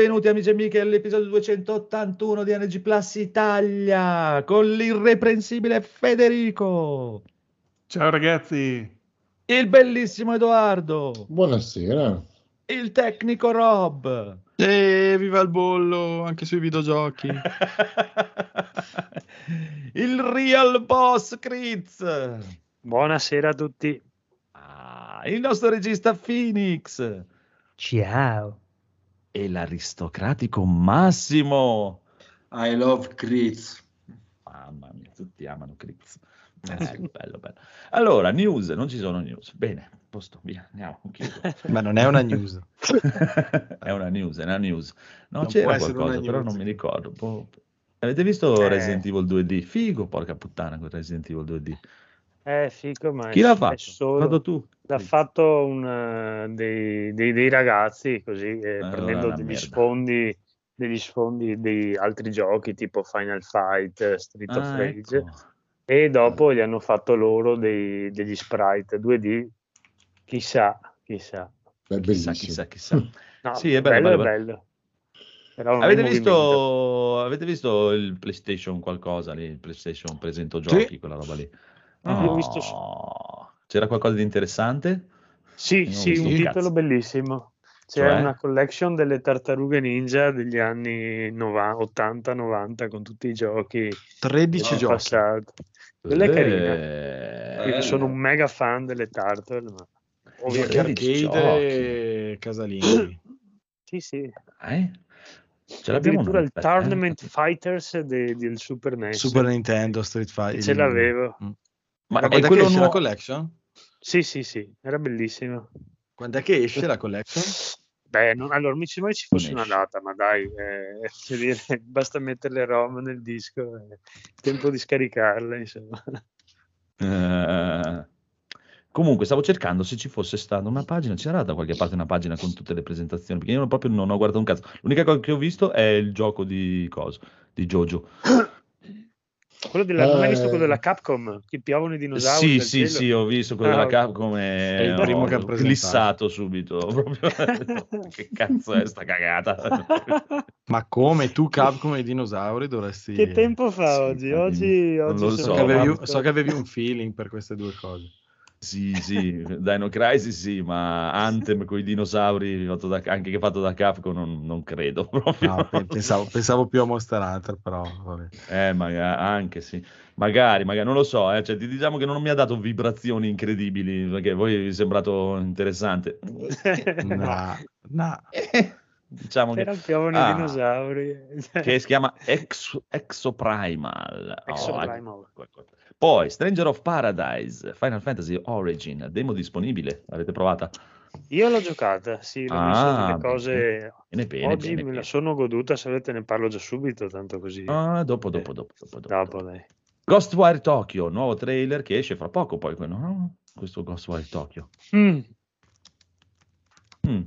Benvenuti amici e amiche all'episodio 281 di NG Plus Italia con l'irreprensibile Federico, Ciao ragazzi. il bellissimo Edoardo, Buonasera. il tecnico Rob, E viva il bollo anche sui videogiochi. il real boss Critz, Buonasera a tutti. ah, il nostro regista Phoenix Ciao. E l'aristocratico Massimo. I love Critz. Mamma mia, tutti amano Critz. Eh, bello, bello. Allora, news, non ci sono news. Bene, posto, via, andiamo. Ma non è una news. è una news, è una news. No, Non c'era qualcosa, però news. non mi ricordo. Boh. Avete visto Eh. Resident Evil 2D? Figo, porca puttana, quel Resident Evil 2D. Eh, fico, ma Chi l'ha fatto? solo- Fatto tu. L'ha fatto un, eh, dei, dei- dei ragazzi, così, eh, Allora, prendendo degli merda. sfondi, degli sfondi di altri giochi, tipo Final Fight, eh, Street of Ah, Rage, ecco. e dopo gli hanno fatto loro dei- degli sprite 2D. Chissà, chissà. Beh, Chissà, bellissimo. chissà, chissà. No, Sì, è bello, bello, bello, è bello. È Avete visto, avete visto il PlayStation qualcosa lì? Il PlayStation presento giochi, quella roba lì. Ho visto su- Oh, C'era qualcosa di interessante? Sì, sì, un titolo cazzo. bellissimo. C'è Cioè? una collection delle tartarughe ninja degli anni 80-90 con tutti i giochi 13 del giochi. passato. Quella è carina. Io Eh. sono un mega fan delle tartare, ma ovviamente 13 arcade e casalinghi. sì, sì. eh? Ce Addirittura il eh. Tournament Fighters de- del Super NES. Super Nintendo, Street Fighter. Ce l'avevo. Mm. Ma è Quando è quello esce la nuovo? collection? Sì, sì, sì, era bellissimo. Quando è che esce la collection? Beh, non- allora mi sembrava ci fosse una data, ma dai, eh, dire, basta mettere le ROM nel disco, è tempo di scaricarle, insomma. Eh, comunque, stavo cercando se ci fosse stata una pagina. C'era da qualche parte una pagina con tutte le presentazioni? Perché io proprio non ho guardato un cazzo. L'unica cosa che ho visto è il gioco di coso, di Jojo. Quello della, non hai visto Eh. quello della Capcom, che piovono i dinosauri Sì, sì, cielo? sì, ho visto quello Ah, della. Capcom e È il primo ho che ha presentato. glissato subito. Proprio. che cazzo è sta cagata? Ma come tu Capcom e i dinosauri dovresti... Che tempo fa Sì, oggi? Oggi, non oggi lo So so. che, avevi, so che avevi un feeling per queste due cose. Sì, sì, Dino Crisis sì, ma Anthem con i dinosauri fatto da- anche che fatto da Capcom non, non credo proprio. No, pe- pensavo, pensavo più a Monster Hunter, però vabbè. Eh, maga- anche sì. Magari, magari, non lo so, eh, cioè, ti diciamo che non mi ha dato vibrazioni incredibili, perché voi vi è sembrato interessante. No, no. Diciamo che, Però piovono Ah. i dinosauri. che si chiama Ex- Exoprimal. Oh, Exoprimal. ecco, ecco. Poi Stranger of Paradise, Final Fantasy Origin, demo disponibile, l'avete provata? Io l'ho giocata, sì, l'ho Ah, visto delle cose. Bene, bene, Oggi bene, me la sono goduta, se volete ne parlo già subito, tanto così. Ah, dopo, dopo, dopo, dopo, dopo. Dopo, dai. Ghostwire Tokyo, nuovo trailer che esce fra poco poi quello, no? Questo Ghostwire Tokyo. Mm. Mm.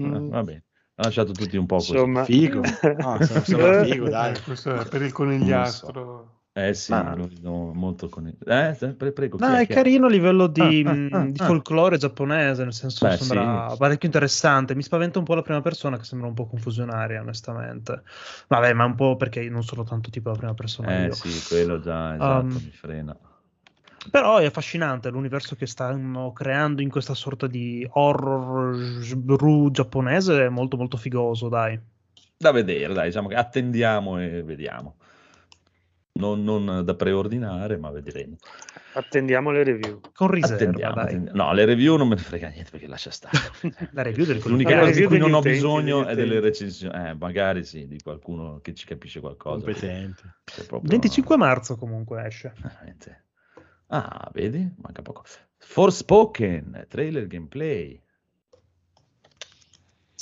Mm. Eh, va bene, ha lasciato tutti un po' così. Insomma, Figo. No, sembra- sembra figo, dai. Eh, questo è per il Non conigliastro. Eh sì, Ma- lo vedo molto con... Eh, sempre, prego. No, è chi carino a livello di, Ah, ah, mh, ah, di ah. folklore giapponese, nel senso Beh, sembra sì. parecchio interessante. Mi spaventa un po' la prima persona, che sembra un po' confusionaria, onestamente. Vabbè, ma un po' perché non sono tanto tipo la prima persona. Eh io. sì, quello già, esatto, Um, mi frena. Però è affascinante l'universo che stanno creando in questa sorta di horror bru giapponese, è molto molto figoso, dai. Da vedere, dai, diciamo che attendiamo e vediamo. Non, non da preordinare, ma vedremo. attendiamo le review. Con riserva, Attendiamo, dai. attendiamo. No, le review non me ne frega niente perché lascia stare. La review del L'unica La cosa di cui non ho utenti, bisogno è delle recensioni. Eh, magari sì, di qualcuno che ci capisce qualcosa. Competente. Proprio- 25 marzo comunque esce. Veramente. Ah, vedi? Manca poco. Forspoken, trailer gameplay.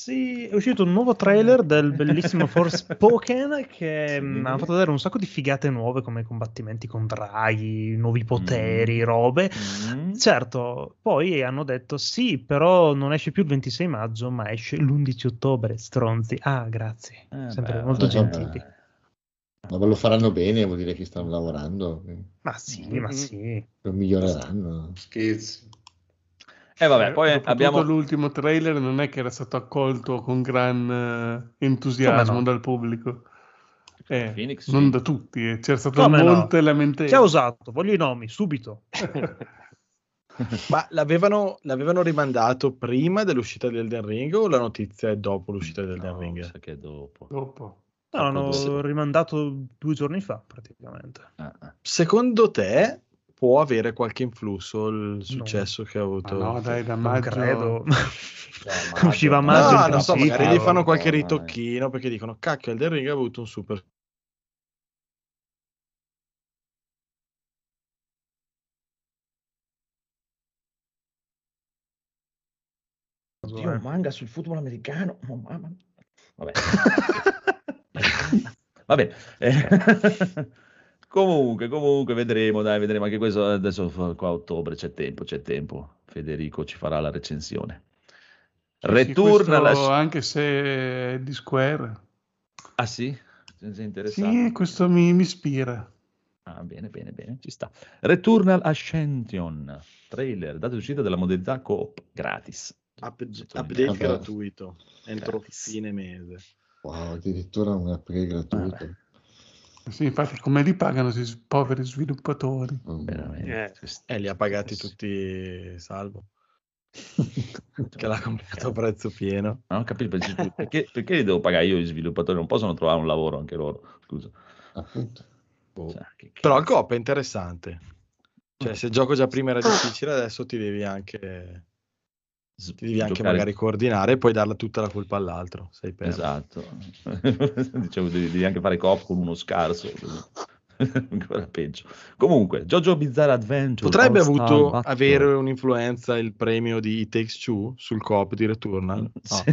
Sì, è uscito un nuovo trailer del bellissimo Forspoken che Sì. mi ha fatto vedere un sacco di figate nuove come combattimenti con draghi, nuovi poteri, Mm. robe. Mm. Certo, poi hanno detto sì, però non esce più il 26 maggio, ma esce l'11 ottobre, stronzi. Ah, grazie. Eh, Sempre beh, molto gentili. Ma lo faranno bene, vuol dire che stanno lavorando, Ma sì, ma sì. lo miglioreranno. Scherzi. E vabbè, Eh, poi dopotutto abbiamo... l'ultimo trailer non è che era stato accolto con gran eh, entusiasmo no? dal pubblico. Eh, Phoenix, non sì. da tutti, eh. c'era stato Come no? molte lamentele. Chi ha usato? Voglio i nomi, subito. Ma l'avevano, l'avevano rimandato prima dell'uscita di Elden Ring o la notizia è dopo l'uscita di Elden No, Ring? sa che è dopo. Dopo. No, l'hanno rimandato due giorni fa, praticamente. Ah, ah. Secondo te può avere qualche influsso il successo che ha Ma avuto? no, dai, da Non maggio... credo. maggio, Usciva a no. maggio No, non so, magari gli fanno no, qualche ritocchino perché dicono cacchio, Elden Ring ha avuto un super Oddio, un manga sul football americano. Oh, mamma. Vabbè. Va bene. Eh, comunque, comunque, vedremo, dai, vedremo anche questo. Adesso qua a ottobre c'è tempo, c'è tempo. Federico ci farà la recensione. Sì, sì, Returna questo la... Anche se è di Square. Ah sì? Sì, questo mi, mi ispira. Ah, bene, bene, bene, ci sta. Returnal Ascension, trailer, data d'uscita della modalità coop, gratis. up- update gratuito entro Gratis. fine mese. Wow, addirittura un upgrade gratuito. Vabbè. Sì, infatti, come li pagano questi poveri sviluppatori? Mm. Veramente. Eh. ci sta. E li ha pagati tutti salvo. che l'ha comprato a prezzo pieno. Non ho capito perché, perché, perché li devo pagare io gli sviluppatori, non possono trovare un lavoro anche loro, scusa. Appunto. Boh. Cioè, che- che- Però il coop è interessante. Cioè, se il gioco già prima era difficile, adesso ti devi anche, devi anche giocare- magari coordinare e poi darla tutta la colpa all'altro. Sei per. Esatto. Dicevo, devi, devi anche fare coop con uno scarso. Ancora peggio. Comunque, Jojo Bizarre Adventure. Potrebbe avuto Battle. avere un'influenza il premio di It Takes Two sul coop di Returnal? No, Sì.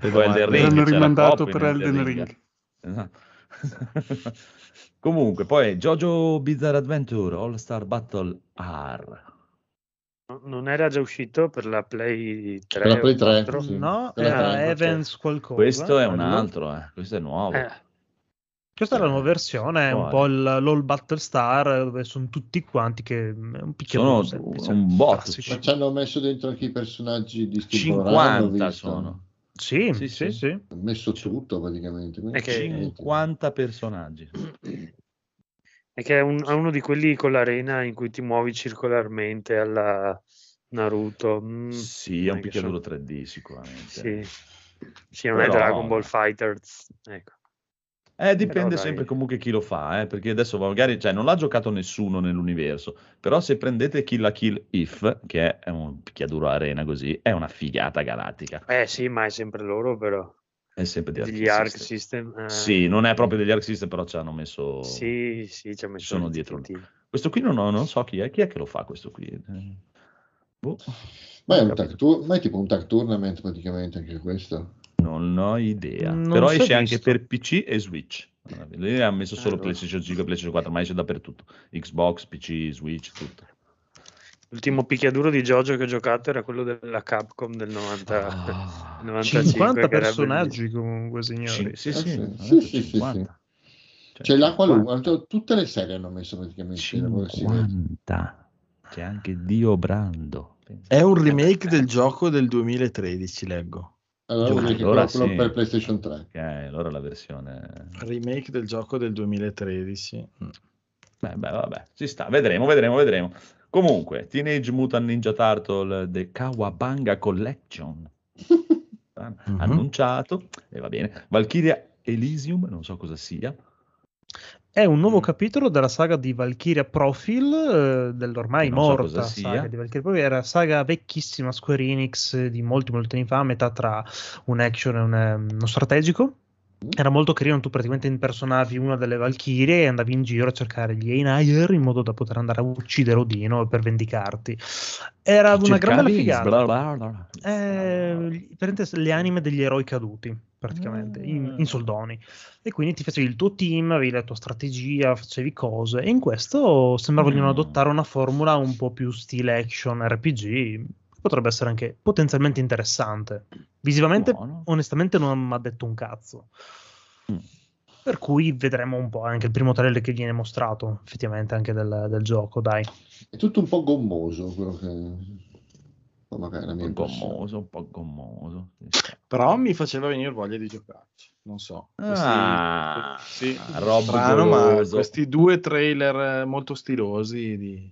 Ring, L'hanno rimandato per Elden Ring. Esatto. Comunque, poi Jojo Bizarre Adventure All Star Battle R. No, Non era già uscito per la Play 3? Per la Play o 3, 4? sì. No, Per era tre, Evans qualcosa. Questo è un quello. altro, eh. questo è nuovo. Eh, Questa è la nuova versione, è un po' il- l'All Battlestar, dove sono tutti quanti che è un Sono semplice, un bot. classici. Ma ci hanno messo dentro anche i personaggi di Steve 50 sono. Sì, Sì, sì, sì. sì. Hanno messo tutto praticamente. quindi È che- niente. 50 personaggi. è che è, un- è uno di quelli con l'arena in cui ti muovi circolarmente alla Naruto. Mm, Sì, è un picchiaduro so- 3D sicuramente. Sì. Sì, non è Però- Dragon Ball Fighters. Ecco. Eh, dipende sempre comunque chi lo fa, eh, perché adesso magari, cioè, non l'ha giocato nessuno nell'universo, però se prendete Kill la Kill If, che è un picchiaduro arena così, è una figata galattica. Eh sì, ma è sempre loro però. È sempre di Degli Arc System. System. eh, Sì, non è proprio degli Arc System, però ci hanno messo... Sì, sì, ci ha messo sono dietro. Questo qui non, ho- non so chi è, chi è che lo fa questo qui? Eh, boh, Ma è, un tag tour- ma è tipo un tag tournament praticamente anche questo. Non ho idea. Non Però esce anche visto. per PC e Switch. Lì ha messo solo Ah, no. PlayStation 5 e PlayStation 4, ma esce dappertutto. Xbox, PC, Switch, tutto. L'ultimo picchiaduro di Jojo che ho giocato era quello della Capcom del 90, Ah, 95. 50 che era personaggi comunque, signori. Cin- sì, sì, Ah, sì. Sì, sì, sì, 50. Cioè, C'è l'acqua 50. lunga, tutte le serie hanno messo praticamente. lavoro si vede. 50. C'è anche Dio Brando. È un remake del gioco del 2013, leggo. Allora, Allora sì. per PlayStation 3. Ok, allora la versione... Remake del gioco del 2013. Mm. Beh, beh, vabbè, ci sta. Vedremo, vedremo, vedremo. Comunque, Teenage Mutant Ninja Turtle The Kawabanga Collection. Ah, Mhm. Annunciato, e va bene. Valkyria Elysium, non so cosa sia. È un nuovo Mm. capitolo della saga di Valkyria Profil, eh, dell'ormai non so morta cosa sia. saga di Valkyria Profil. Era saga vecchissima Square Enix eh, di molti, molti anni fa, a metà tra un action e un, eh, uno strategico. Era molto carino, tu praticamente impersonavi una delle Valkyrie e andavi in giro a cercare gli Einheier in modo da poter andare a uccidere Odino per vendicarti. Era una gran bella figata. Bla bla bla. Eh, le anime degli eroi caduti, praticamente, in, Ah. in soldoni. E quindi ti facevi il tuo team, avevi la tua strategia, facevi cose. E in questo sembra vogliono Mm. adottare una formula un po' più stile action RPG. Potrebbe essere anche potenzialmente interessante. Visivamente, Buono. onestamente, non mi ha detto un cazzo. Mm. Per cui vedremo un po' anche il primo trailer che viene mostrato effettivamente anche del, del gioco, dai. È tutto un po' gommoso quello che... o magari Un po' gommoso, un po' gommoso. Però mi faceva venire voglia di giocarci. Non so. Questi- Ah, sì, robo strano, ma questi due trailer eh, molto stilosi di,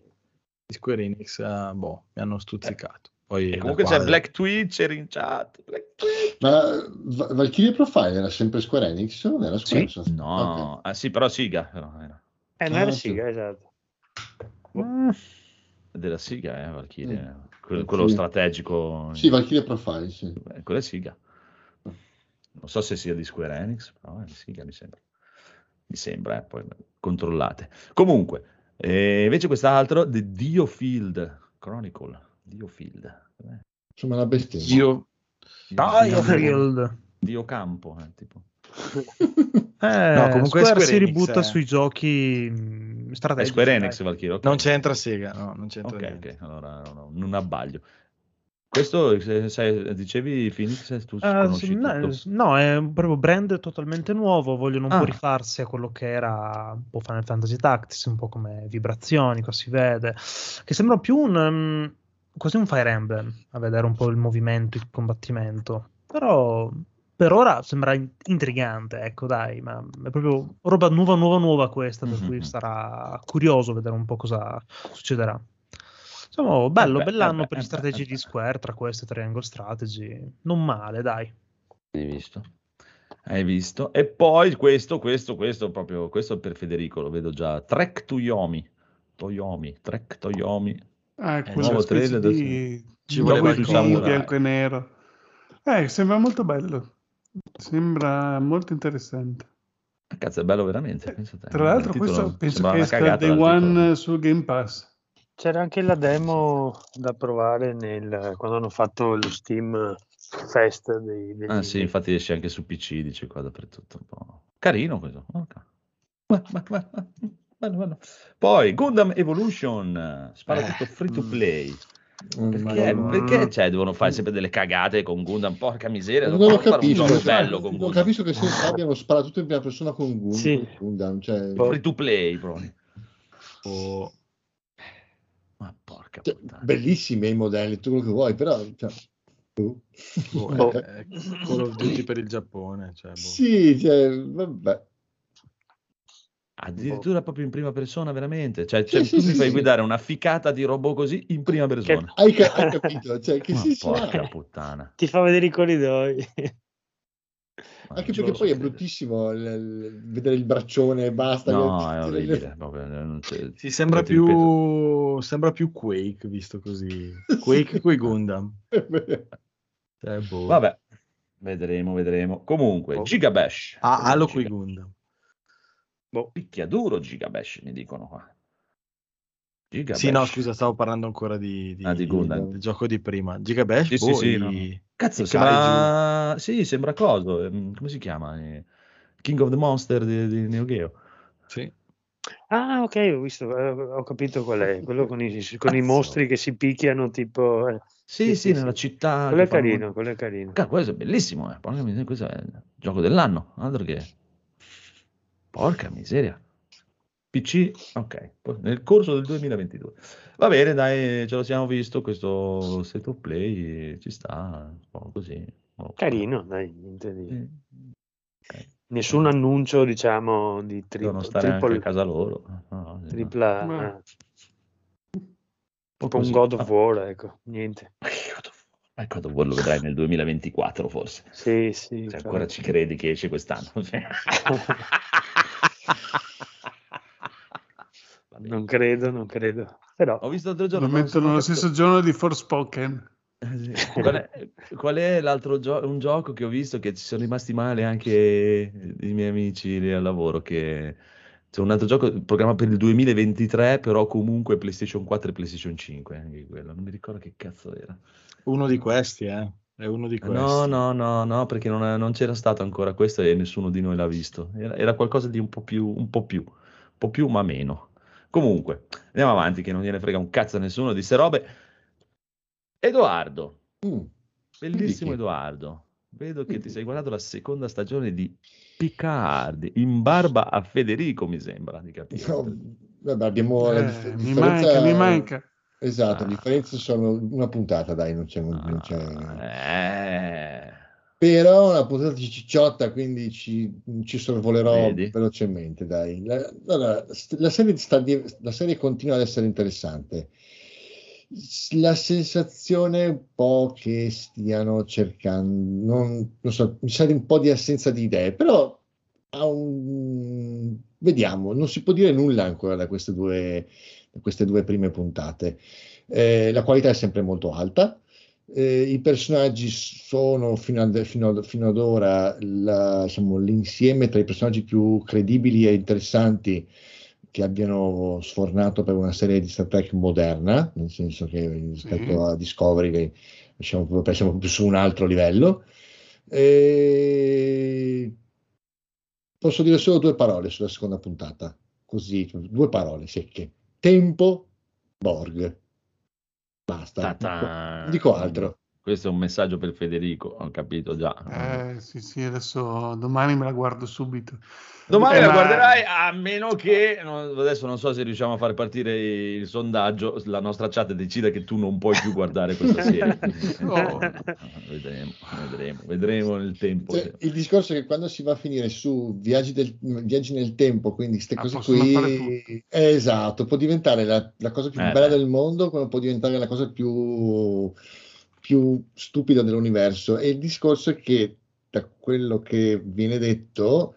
di Square Enix, eh, boh, mi hanno stuzzicato. Poi E comunque qua- c'è Black Twitcher in chat. Black Twitch. Ma Va- Valkyrie Profile era sempre Square Enix o non era Square? No, Ok. ah, sì, però Siga. Però era. Eh, non Ah, era sì. Siga, esatto. Della Siga, eh, Valkyrie. Mm. Quello, quello Sì. strategico. Sì, Valkyrie Profile, sì. Beh, quella è Siga. Non so se sia di Square Enix, però è Siga, mi sembra. Mi sembra, eh, poi controllate. Comunque, eh, invece quest'altro, The Diofield Chronicle. Diofield. Insomma, una bestemmia. Io Diofield. Dio Campo, eh, tipo. Eh, No, comunque Square, Square si Enix, ributta eh. sui giochi È strategici. Square. Enix, Valkyrie. ok. non c'entra Sega, no, non c'entra Ok, niente. ok, allora no, no, non abbaglio. Questo, se- se- dicevi Phoenix, tu conosci sì, no, tutto? no, è un proprio brand totalmente nuovo. Vogliono un Ah. po' rifarsi a quello che era un po' Final Fantasy Tactics, un po' come vibrazioni, qua si vede. Che sembra più un um, quasi un Fire Emblem a vedere un po' il movimento, il combattimento. Però per ora sembra in- intrigante, ecco, dai, ma è proprio roba nuova, nuova, nuova questa, per cui Mhm. sarà curioso vedere un po' cosa succederà. Insomma, bello, Eh beh, bell'anno eh per beh, gli eh strategi beh, eh di. Square, tra queste Triangle Strategy. Non male, dai. Hai visto? Hai visto? E poi questo, questo, questo, proprio, questo per Federico, lo vedo già. Trek to Yomi. Toyomi, Trek to Yomi. Ah, Eh, quella nuovo trailer di Ci voleva gioco il samurai. bianco e nero. Eh, sembra molto bello. Sembra molto interessante. Ah, Cazzo, è bello veramente. pensa te. Tra l'altro, questo penso che esca Day. One su Game Pass. C'era anche la demo da provare nel, quando hanno fatto lo Steam Fest dei, degli Ah sì, infatti esce anche su PC, dice qua dappertutto. Un po'. Carino questo. ok. Beh, beh, beh, bello, bello. Poi Gundam Evolution, spara Eh, tutto free to mm. play. Mm, Perché, perché cioè, devono fare sempre delle cagate con Gundam? Porca miseria, Non lo capisco, bello con non Gundam. capisco che senso abbiano sparato tutto in prima persona con Gundam. Sì. Gundam, cioè. Free to play, proprio. O- Ma porca cioè, bellissimi i modelli, tutto quello che vuoi, però... Cioè, boh. boh, eh, Call of Duty per il Giappone. Cioè, boh. Sì, cioè, vabbè. Addirittura proprio in prima persona, veramente. Cioè, cioè, sì, tu sì, mi fai sì. guidare una ficata di robot così in prima persona. Hai, ca- hai capito? Cioè, che ha? porca puttana. Ti fa vedere i corridoi. Ma Anche perché poi è bruttissimo il- il- vedere il braccione e basta. No, che- è orribile. non c'è- Sì, sembra più, sembra più Quake visto così. Quake con i Gundam. Cioè, boh. Vabbè, vedremo, vedremo. Comunque, Oh. Gigabash. Ah, Halo con i Gundam. Picchiaduro Gigabash, mi dicono qua. Gigabash. Sì, no, scusa, stavo parlando ancora di, di- Ah, di Gundam. del gioco di prima. Gigabash, Sì, sì, boh, sì, i- no. Cazzo, sembra... Sì, sembra coso. ehm, Come si chiama? Eh, King of the Monster di, di Neo Geo. Sì. Ah, ok, ho visto, eh, ho capito qual è. Quello con i, con i mostri che si picchiano, tipo... eh. Sì, Sì, sì, sì, nella sì. città. Quello è fanno- carino, quello è carino. Cazzo, questo è bellissimo, eh. Questo è il gioco dell'anno, altro che... Porca miseria. PC, ok, nel corso del 2022. Va bene, dai, ce lo siamo visto, questo state of play ci sta, un po' così. Carino, dai, niente di... Sì. Ok. Nessun annuncio, diciamo, di tri- Devono stare anche a triple, casa loro. No, no, tripla, Ma- eh, un po' tipo un così. God of Ah, War, ecco, niente. God of War? God of War lo vedrai nel 2024 forse. Sì, sì. Se infatti. ancora ci credi che esce quest'anno. Non credo, non credo. Però, Ho visto l'altro Lo giorno. non so- mettono lo stesso giorno di Forspoken. Eh. Qual è, qual è l'altro gioco? Un gioco che ho visto che ci sono rimasti male anche i miei amici lì al lavoro. Che c'è un altro gioco, programma per il 2023, però comunque PlayStation 4 e PlayStation 5. Anche quello. Non mi ricordo che cazzo era. Uno di questi, eh. È uno di questi. No, no, no, no, perché non, è- non c'era stato ancora questo e nessuno di noi l'ha visto. Era, era qualcosa di un po' più, un po' più, un po' più, ma meno. Comunque, andiamo avanti, che non gliene frega un cazzo a nessuno di queste robe. Edoardo, Mm. bellissimo Dici? Edoardo. Vedo che ti sei guardato la seconda stagione di Picard, in barba a Federico, mi sembra di capire. No, vabbè, abbiamo la Eh, dif- mi differenza- manca, mi manca. Esatto, Ah. le differenze sono una puntata, dai, non c'è, non c'è- Ah, eh. Però una puntata di cicciotta, quindi ci, ci sorvolerò Vedi? velocemente, dai. La, st- la serie sta la serie continua ad essere interessante. La sensazione è un po' che stiano cercando, non, non so, mi sa un po' di assenza di idee, però un- vediamo, non si può dire nulla ancora da queste due, queste due prime puntate. Eh, la qualità è sempre molto alta. Eh, I personaggi sono fino ad, fino ad- fino ad ora la- diciamo, l'insieme tra i personaggi più credibili e interessanti che abbiano sfornato per una serie di Star Trek moderna, nel senso che rispetto a Discovery che siamo proprio, siamo proprio su un altro livello. E posso dire solo due parole sulla seconda puntata, così, due parole secche. Tempo, Borg. Basta, non dico altro. Questo è un messaggio per Federico, ho capito già. Eh, sì, sì, adesso domani me la guardo subito. Domani Eh, la ma- guarderai a meno che no, adesso non so se riusciamo a far partire il sondaggio, la nostra chat decida che tu non puoi più guardare questa serie. Oh. vedremo, vedremo, vedremo nel tempo. Cioè, il discorso è che quando si va a finire su viaggi, del- viaggi nel tempo, quindi queste Ah, cose fare qui, eh, esatto, può diventare la, la cosa più Eh, bella beh. del mondo, come può diventare la cosa più, più stupida dell'universo. E il discorso è che, da quello che viene detto,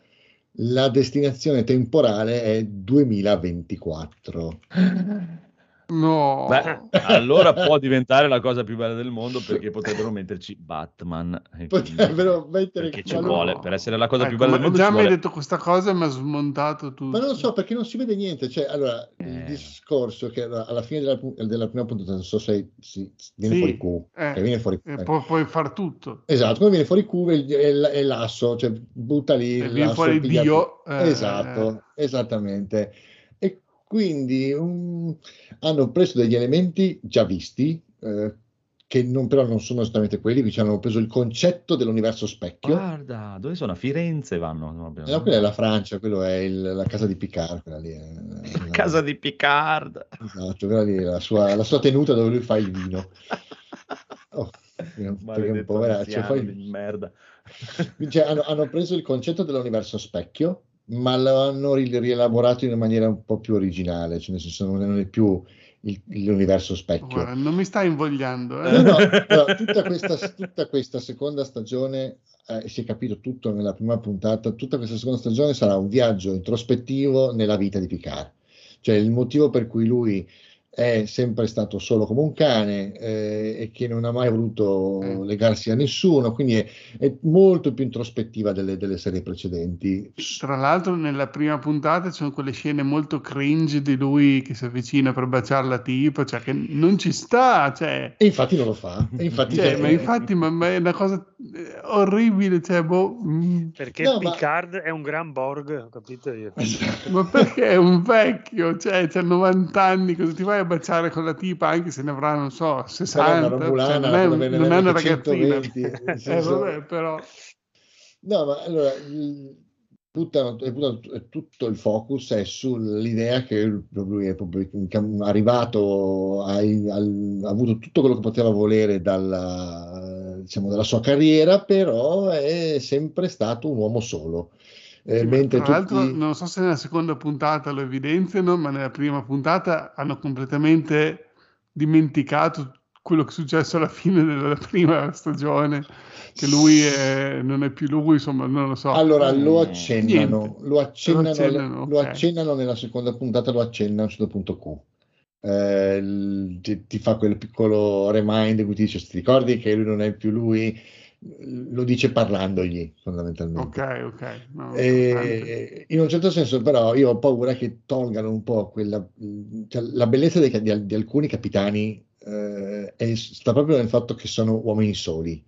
la destinazione temporale è 2024. No, Beh, allora può diventare la cosa più bella del mondo perché potrebbero metterci Batman. Potrebbero mettere perché ci vuole, per essere la cosa più Ecco, bella del ma mondo già mi hai detto questa cosa e mi ha smontato tutto. Ma non lo so perché non si vede niente. Cioè, allora, il Eh. discorso è che alla fine della, della prima puntata, non so se si, viene Sì, fuori Q, eh, che viene fuori E eh. pu- puoi far tutto. Esatto, come viene fuori Q è, il- è l- è l'asso, cioè butta lì E il viene fuori Dio. eh, Esatto, esattamente. Quindi um, hanno preso degli elementi già visti, eh, che non, però non sono esattamente quelli, qui hanno preso il concetto dell'universo specchio. Guarda, dove sono? A Firenze vanno. No, abbiamo- no, quella è la Francia, quello è il- la casa di Picard, quella lì. è- A casa di Picard. Esatto, quella lì è la sua, la sua tenuta dove lui fa il vino. Oh, poveraccio, poi- di merda. Cioè, hanno, hanno preso il concetto dell'universo specchio, ma lo hanno ri- rielaborato in una maniera un po' più originale, cioè nel senso non è, più il- l'universo specchio. Guarda, non mi stai invogliando. No, Eh? no, però tutta, questa, tutta questa seconda stagione, eh, si è capito tutto nella prima puntata, tutta questa seconda stagione sarà un viaggio introspettivo nella vita di Picard. Cioè il motivo per cui lui è sempre stato solo come un cane eh, e che non ha mai voluto Mm. legarsi a nessuno, quindi è, è molto più introspettiva delle, delle serie precedenti. Tra l'altro, nella prima puntata ci sono quelle scene molto cringe di lui che si avvicina per baciare la tipa, cioè che non ci sta, cioè, E infatti non lo fa. E infatti, cioè, eh, ma infatti ma, ma è una cosa eh, orribile, cioè, boh, mm, Perché No, ma- Picard è un gran Borg, ho capito io. ma perché è un vecchio, cioè, c'ha 90 anni, cosa ti vai a baciare con la tipa anche se ne avrà, non so, 60, una cioè, non è, non è una ragazzina. 120, nel Eh, senso- vabbè, però... No, ma allora è tutto il focus è sull'idea che lui è arrivato, al- ha avuto tutto quello che poteva volere dalla, diciamo, dalla sua carriera, però è sempre stato un uomo solo. Eh, Sì, mentre tra l'altro, tutti... non so se nella seconda puntata lo evidenziano, ma nella prima puntata hanno completamente dimenticato quello che è successo alla fine della prima stagione, che lui è- non è più lui, insomma, non lo so. Allora lo Mm, accennano, lo accennano, Lo accennano, lo accennano nella seconda puntata, lo accennano a un certo punto Q. Eh, ti, ti fa quel piccolo remind in cui ti dice: Ti ricordi che lui non è più lui? Lo dice parlandogli fondamentalmente. Ok, ok. no. E in un certo senso, però, io ho paura che tolgano un po' quella, cioè, la bellezza dei- di, di alcuni capitani eh, è- sta proprio nel fatto che sono uomini soli.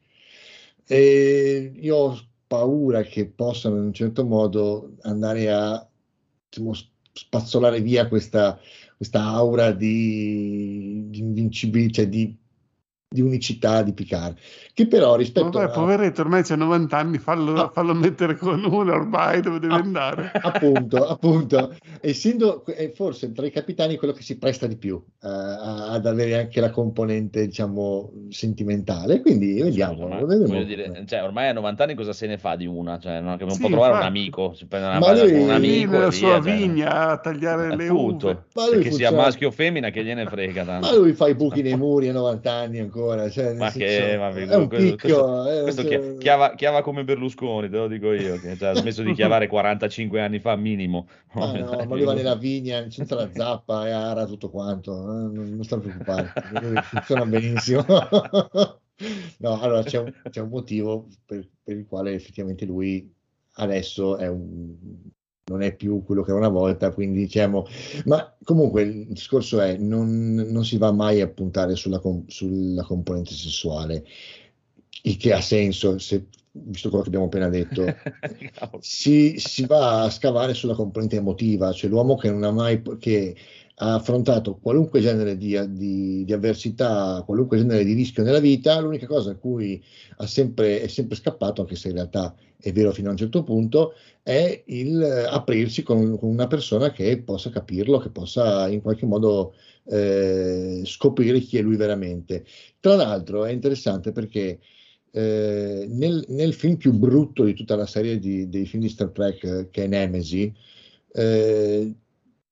E io ho paura che possano in un certo modo andare a diciamo, spazzolare via questa, questa aura di, di invincibilità, cioè di di unicità di Picard, che però rispetto Vabbè, a... poveretto, ormai c'ha 90 anni, fallo, Ah. fallo mettere con uno ormai dove deve Ah, andare. appunto, appunto, essendo è forse tra i capitani quello che si presta di più eh, ad avere anche la componente, diciamo, sentimentale, quindi vediamo. Scusa, ma dire, cioè, ormai a 90 anni cosa se ne fa di una? Cioè, non, non Sì, può trovare un infatti. amico, si prende una Ma lui- con un amico nella sua via, cioè, vigna a tagliare le appunto, uve. Ma che sia funziona- maschio o femmina che gliene frega tanto. Ma lui fa i buchi nei muri a 90 anni ancora, cioè, nel Ma che, ma è un questo- picchio. eh, Questo cioè- chi- chiava, chiava come Berlusconi, te lo dico io, che cioè, ha smesso di chiavare 45 anni fa minimo. Ma no, ma lui va nella vigna senza la zappa e ara tutto quanto, eh, non, non sta a preoccupare, funziona benissimo. No, allora c'è un, c'è un motivo per, per il quale effettivamente lui adesso è un, non è più quello che era una volta, quindi diciamo, ma comunque il discorso è non, non si va mai a puntare sulla, sulla componente sessuale, il che ha senso, se, visto quello che abbiamo appena detto. Cavolo. si, si va a scavare sulla componente emotiva, cioè l'uomo che non ha mai che ha affrontato qualunque genere di, di- di avversità, qualunque genere di rischio nella vita, l'unica cosa a cui sempre, è sempre scappato, anche se in realtà è vero fino a un certo punto, è il eh, aprirsi con, con una persona che possa capirlo, che possa in qualche modo eh, scoprire chi è lui veramente. Tra l'altro è interessante perché eh, nel, nel film più brutto di tutta la serie di- dei film di Star Trek, eh, che è Nemesi, eh,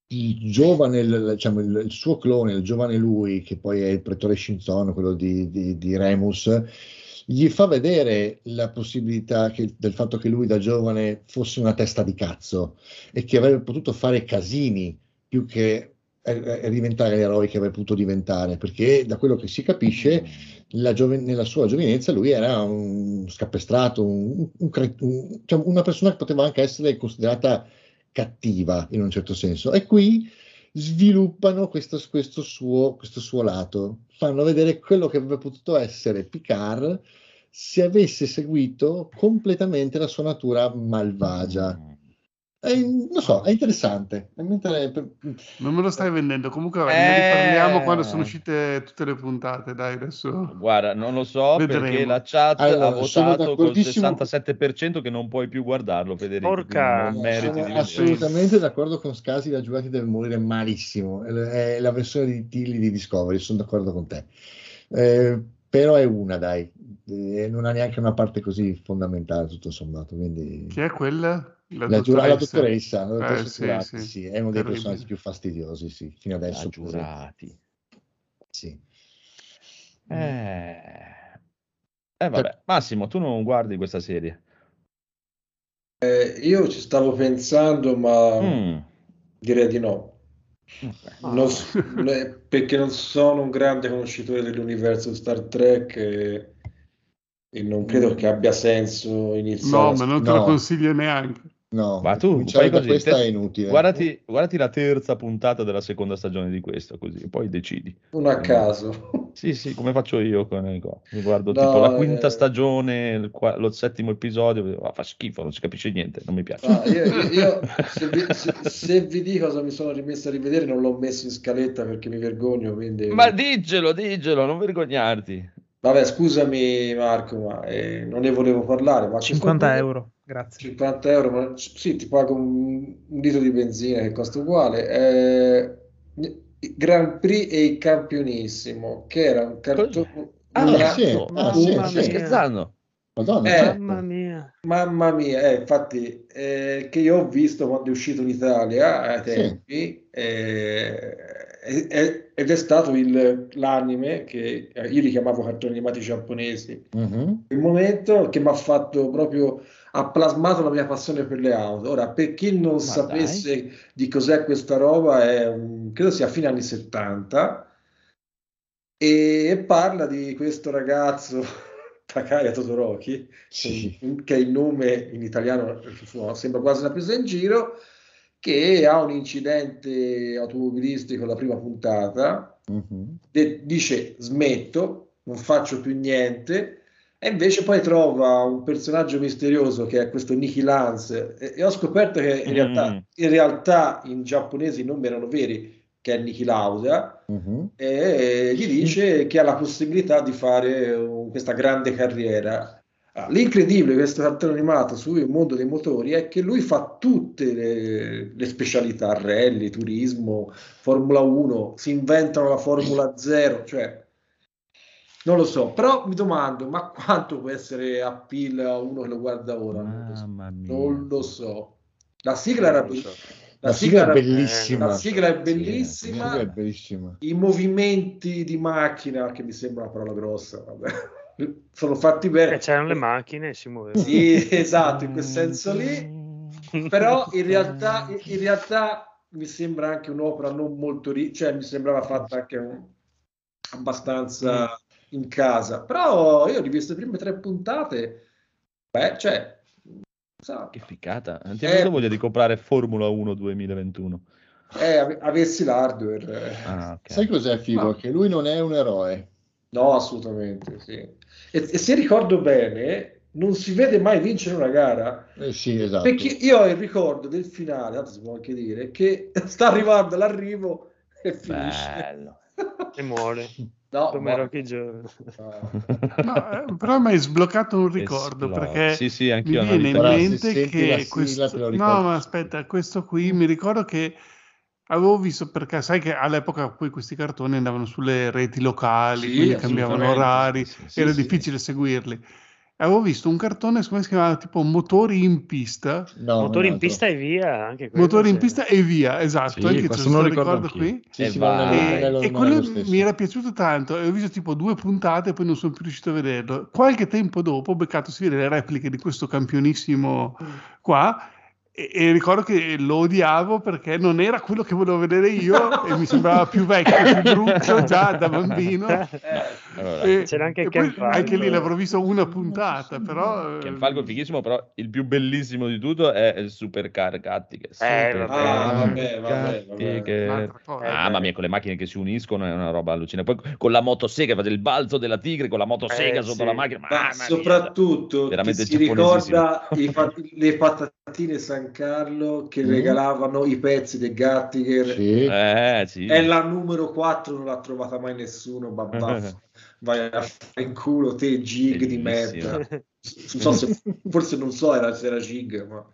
il giovane, diciamo, il, il suo clone, il giovane lui, che poi è il pretore Shinzon, quello di, di- di Remus, gli fa vedere la possibilità che- del fatto che lui da giovane fosse una testa di cazzo e che avrebbe potuto fare casini più che eh, eh, diventare l'eroe che avrebbe potuto diventare, perché da quello che si capisce la giove- nella sua giovinezza lui era un scappestrato, un- un un- cioè una persona che poteva anche essere considerata cattiva in un certo senso. E qui sviluppano questo, questo suo, questo suo lato, fanno vedere quello che avrebbe potuto essere Picard se avesse seguito completamente la sua natura malvagia. È, non so, è interessante. È mentre- Non me lo stai vendendo. Comunque, Eh. ne riparliamo quando sono uscite tutte le puntate. Dai, adesso. Guarda, non lo so Vedremo. perché la chat Allora, ha votato col d'accordissimo- 67% che non puoi più guardarlo, Federico. Porca- Sono assolutamente d'accordo con Scasi, la giocata deve morire malissimo. È è la versione di Tilly di Discovery, sono d'accordo con te. Eh, però è una, dai, Eh, non ha neanche una parte così fondamentale, tutto sommato. Quindi... Chi è quella? La, giura- la dottoressa, la dottoressa Eh, sì, sì. sì, è uno dei Terribile. personaggi più fastidiosi, sì, fino adesso. Ah, giurati. Sì. Eh. Eh, vabbè, Massimo, tu non guardi questa serie. Eh, io ci stavo pensando, ma Mm. direi di no. Non s- eh, perché non sono un grande conoscitore dell'universo Star Trek e, e non credo che abbia senso iniziare. No, ma non te lo No. consiglio neanche. No, Ma tu fai così, questa te- è inutile. Guardati, guardati la terza puntata della seconda stagione di questo, così poi decidi. Uno a caso. Sì, sì, come faccio io con il go. Mi guardo No, tipo la quinta eh. stagione, il lo settimo episodio, ah, fa schifo, non si capisce niente, non mi piace. Ah, io, io- io, se, vi, se- se vi dico cosa mi sono rimesso a rivedere, non l'ho messo in scaletta perché mi vergogno. Quindi... Ma diccelo, diccelo, non vergognarti. Vabbè, scusami Marco, ma eh, non ne volevo parlare. Ma a questo 50 punto- euro, grazie. 50 euro, ma sì, ti pago un, un litro di benzina che costa uguale. Eh, Grand Prix e il campionissimo, che era un cartone. Ah, una- sì, ma sì, stai sì. scherzando? Madonna, Eh, certo. Mamma mia. Mamma mia, eh, infatti, eh, che io ho visto quando è uscito in Italia ai Sì. tempi, eh, è- è- ed è stato il- l'anime che eh, io li chiamavo cartoni animati giapponesi. Mhm. Il momento che mi ha fatto proprio, ha plasmato la mia passione per le auto. Ora, per chi non sapesse di cos'è questa roba, è un- credo sia fine anni 70 e parla di questo ragazzo, Takaya Todoroki, Sì. che è il nome in italiano sembra quasi una presa in giro, che ha un incidente automobilistico alla prima puntata, Mhm. de- dice smetto, non faccio più niente, e invece poi trova un personaggio misterioso che è questo Nicky Lance, e, e ho scoperto che in Mm. realtà, in realtà in giapponese i nomi erano veri, che è Niki Lauda, Mhm. e gli dice che ha la possibilità di fare un- questa grande carriera. Ah, L'incredibile di questo cartone animato sul mondo dei motori è che lui fa tutte le, le specialità, rally, turismo, Formula 1, si inventano la Formula 0, cioè non lo so, però mi domando, ma quanto può essere appeal a uno che lo guarda ora? Non lo so. Mamma mia. Non lo so. La sigla era so. la La sigla è era- bellissima. la sigla è La bellissima. sigla è bellissima. I movimenti di macchina, che mi sembra una parola grossa, vabbè, sono fatti Eh, bene. c'erano le macchine e si muovevano. Sì, esatto, in quel senso lì. Però in realtà, in realtà mi sembra anche un'opera non molto ri- cioè mi sembrava fatta anche abbastanza in casa. Però io ho rivisto le prime tre puntate, beh, cioè, sa, Che ficata. Non ti è Eh. voglia di comprare Formula 1 2021? eh, ave- avessi l'hardware. eh. Ah, ok. Sai cos'è figo? No. Che lui non è un eroe. No, assolutamente, sì. E, e se ricordo bene, non si vede mai vincere una gara. Eh, sì, esatto. Perché io ho il ricordo del finale, si può anche dire, che sta arrivando all'arrivo e finisce. Bello. E muore. No, Come ma- no. No, eh, però mi hai sbloccato un ricordo Esploso. perché Sì, sì, mi viene in se mente la che sigla, questo... lo No, ma aspetta, questo qui mi ricordo che avevo visto perché sai che all'epoca poi questi cartoni andavano sulle reti locali, Sì, quindi cambiavano orari, Sì, sì, era sì. difficile seguirli. Avevo visto un cartone, come si chiamava, tipo Motori in pista, No, Motori in pista e via. Anche Motori in pista e via, esatto, Sì, anche questo me lo ricordo qui. Sì, E sì, E, e quello mi era piaciuto tanto e ho visto tipo due puntate e poi non sono più riuscito a vederlo. Qualche tempo dopo ho beccato si vede le repliche di questo campionissimo qua e, e ricordo che lo odiavo perché non era quello che volevo vedere io e mi sembrava più vecchio, più brutto già da bambino. Allora, E, C'era anche Ken poi anche lì l'avrò visto una puntata, però... Ken Falco è fighissimo, però il più bellissimo di tutto è il Supercar Gattiche. Eh, Supercar Ah, vabbè, vabbè, vabbè. Eh, Mamma mia, con le macchine che si uniscono è una roba allucinante. Poi con la motosega, fa del balzo della tigre con la motosega Eh, sotto sì. la macchina. Ma mia. soprattutto chi Veramente si ricorda i pa- le patatine San Carlo che Mm. regalavano i pezzi dei Gattiger Sì. Eh, sì. è la numero 4 non l'ha trovata mai nessuno babà vai a fare in culo te gig di merda non so se, forse non so era, se era gig ma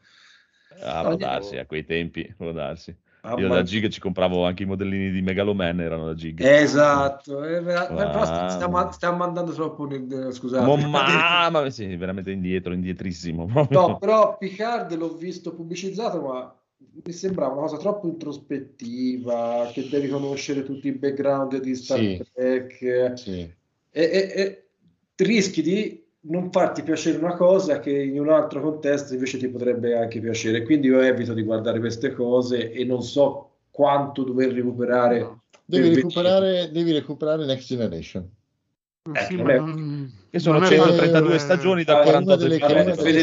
Ah, può darsi, a quei tempi, può darsi. Ah, Io ma- da Gig ci compravo anche i modellini di Megaloman, erano da Gig. esatto eh, però stiamo, stiamo andando troppo nel, scusate Mo- mamma, sì, veramente indietro, indietrissimo. No, però Picard l'ho visto pubblicizzato, ma mi sembrava una cosa troppo introspettiva, che devi conoscere tutti i background di Star Sì. Trek Sì. E- e rischi di non farti piacere una cosa che in un altro contesto invece ti potrebbe anche piacere. Quindi io evito di guardare queste cose e non so quanto dover recuperare. No. Devi per recuperare, devi recuperare Next Generation. Eh, non- Che sono non è 132 facile- stagioni da Vabbè, È una 48 delle- episodi. è una Vabbè, delle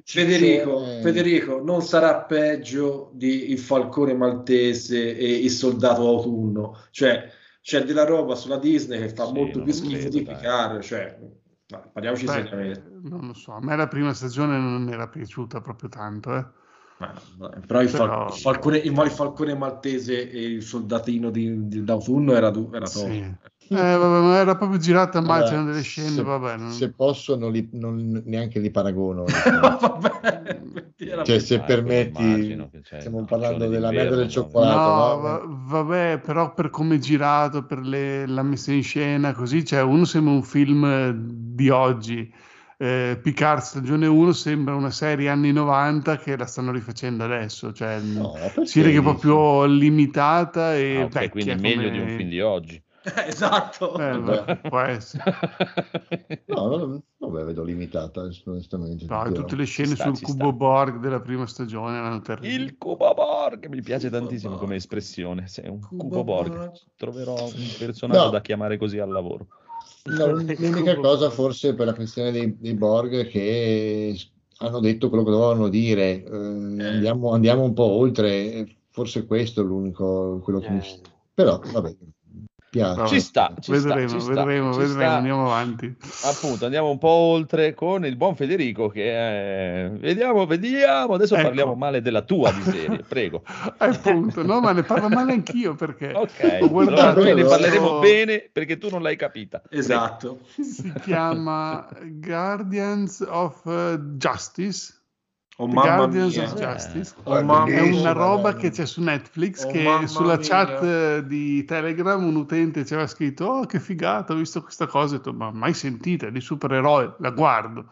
Federico, Fe-. Federico, non sarà peggio di Il Falcone Maltese e Il Soldato Autunno, cioè c'è della roba sulla Disney che fa Sì, molto più schifo di. Picard, cioè, parliamoci Beh, seriamente. non lo so, a me la prima stagione non era piaciuta proprio tanto, eh. Ma- però il, Però- Falcone, il, il Falcone Maltese e il Soldatino di, di- d'autunno era, era top. Sì. Eh, vabbè, ma era proprio girata male, Allora, c'erano delle scene, se, vabbè. non- se posso, non li- non- neanche li paragono. Vabbè, era Cioè, se permetti, c'è stiamo parlando della merda del cioccolato. No, va- vabbè, però per come è girato, per le- la messa in scena, così, cioè uno sembra un film eh, di oggi. Eh, Picard stagione 1 sembra una serie anni 90 che la stanno rifacendo adesso, cioè No, si vede che è proprio limitata e Ah, ok, vecchia quindi meglio come- di un film di oggi. esatto. Eh, vabbè, può essere. No, non, non la vedo limitata, onestamente. No, tutte le scene sta, sul cubo sta. Borg della prima stagione erano terribili. Il Cubo Borg mi piace Cubo tantissimo Borg. come espressione. Sei un Cubo Cubo Borg. Borg. Troverò un personaggio No. da chiamare così al lavoro. No, l'unica cosa forse per la questione dei, dei Borg che hanno detto quello che dovevano dire, eh, andiamo, andiamo un po' oltre, forse questo è l'unico, quello che mi... Eh, Però, vabbè, piace. Ci sta, ci vedremo, sta, ci sta, vedremo, ci vedremo, sta. andiamo avanti. Appunto, andiamo un po' oltre con il buon Federico che è... Vediamo, vediamo, adesso Ecco. parliamo male della tua di serie, prego. Appunto, no, ma ne parlo male anch'io perché Ok, guardato allora noi ne parleremo bene perché tu non l'hai capita. Esatto. si chiama Guardians of eh, Justice. Oh Guardians mia. of Justice. Oh, mamma È una roba che c'è su Netflix Oh, che sulla mia. chat eh, di Telegram un utente ci aveva scritto oh che figata ho visto questa cosa ho detto ma mai sentita di supereroi la guardo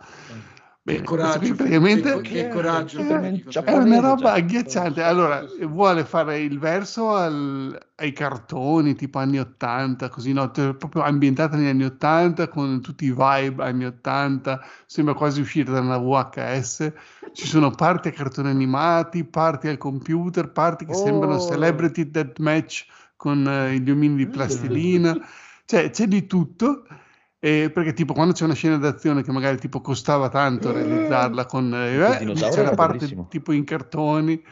Bene, Che coraggio, qui praticamente che, che coraggio. Eh, è una roba agghiacciante. Allora, vuole fare il verso al- ai cartoni tipo anni 80, così, no? Te- proprio ambientata negli anni 80 con tutti i vibe anni 80, sembra quasi uscire da una VHS. Ci sono parti a cartoni animati, parti al computer, parti che sembrano Oh. celebrity deathmatch con eh, gli omini di plastilina. Cioè, c'è di tutto. Eh, perché tipo quando c'è una scena d'azione che magari tipo costava tanto realizzarla con eh, eh, c'è la parte bellissimo. tipo in cartoni.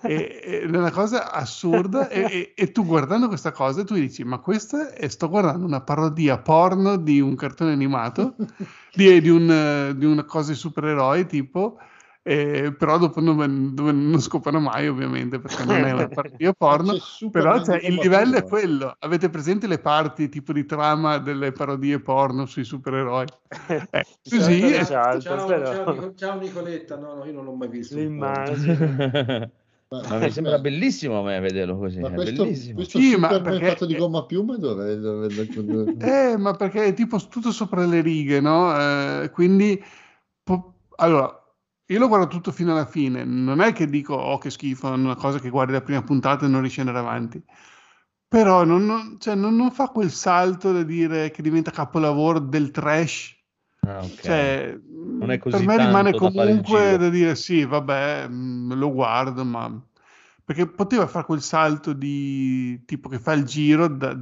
È una cosa assurda. E, e- e tu guardando questa cosa tu dici ma questa è, sto guardando una parodia porno di un cartone animato di, di un, eh, di una cosa di supereroi tipo eh, però dopo non, dove non scoprono mai ovviamente perché non è una parodia porno però cioè, il livello è quello avete presente le parti tipo di trama delle parodie porno sui supereroi eh, così è-. Ciao, ciao, ciao Nicoletta, no, no, io non l'ho mai visto. L'immagine. Ma, Ma mi sembra bellissimo a me vederlo così, ma è questo, bellissimo. questo Sì, ma perché- fatto di gomma a piuma dove, dove, dove- Eh, ma perché è tipo tutto sopra le righe, no? Eh, quindi, po- allora, io lo guardo tutto fino alla fine. Non è che dico, oh, che schifo, è una cosa che guardi la prima puntata e non riesci ad andare avanti. Però non, non- cioè, non- non fa quel salto da dire che diventa capolavoro del trash. Ah, ok. Cioè, per me rimane da comunque giro. da dire sì, vabbè, mh, lo guardo, ma perché poteva fare quel salto di tipo che fa il giro da-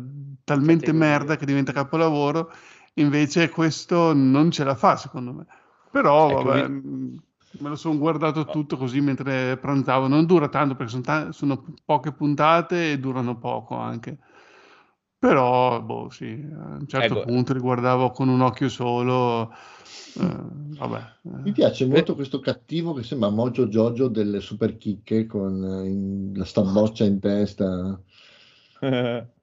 talmente Categoria. merda che diventa capolavoro, invece questo non ce la fa, secondo me. Però, Ecco, vabbè, vi- mh, me lo sono guardato tutto così mentre pranzavo. Non dura tanto perché sono, ta- sono poche puntate e durano poco anche. Però, boh, sì, a un certo Ecco. punto li guardavo con un occhio solo. eh, vabbè. Mi piace molto questo cattivo che sembra Mojo Jojo delle super chicche con eh, in- la stamboccia in testa.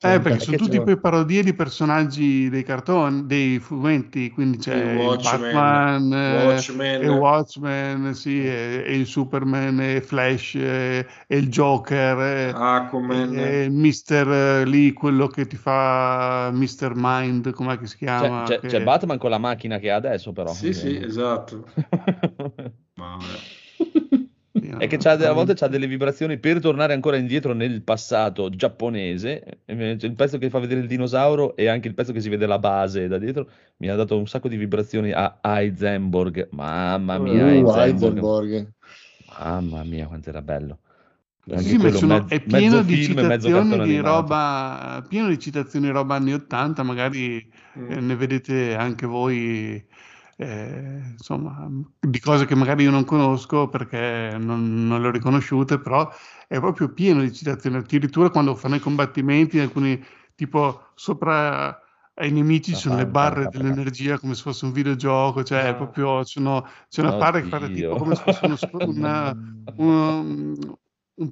C'è Eh, perché sono tutti quei parodie di personaggi dei cartoni, dei fumetti, quindi c'è Il il Watchmen, Batman, eh, Watchmen. e Watchmen, sì, e, e il Superman, e Flash, e, e il Joker, e, Aquaman. e il Mister lì, quello che ti fa Mr. Mind, com'è che si C'è, chiama? c'è- Che- c'è Batman con la macchina che ha adesso, però. Sì, sì, esatto. Ma vabbè. È che c'ha, a volte c'ha delle vibrazioni per tornare ancora indietro nel passato giapponese. Il pezzo che fa vedere il dinosauro e anche il pezzo che si vede la base da dietro mi ha dato un sacco di vibrazioni a Heisenberg. Mamma mia, Uh, Heisenberg. Heisenberg. Mamma mia, quanto era bello. Sì, sono- mezzo- è pieno di film e di roba, pieno di citazioni di roba anni 80, magari Mm. eh, ne vedete anche voi, eh, insomma, di cose che magari io non conosco perché non, non le ho riconosciute, però è proprio pieno di citazioni, addirittura quando fanno i combattimenti, alcuni tipo sopra ai nemici ci sono le barre dell'energia come se fosse un videogioco, cioè Ah. proprio sono- c'è una parte che fa tipo come se fosse uno sc- una, un,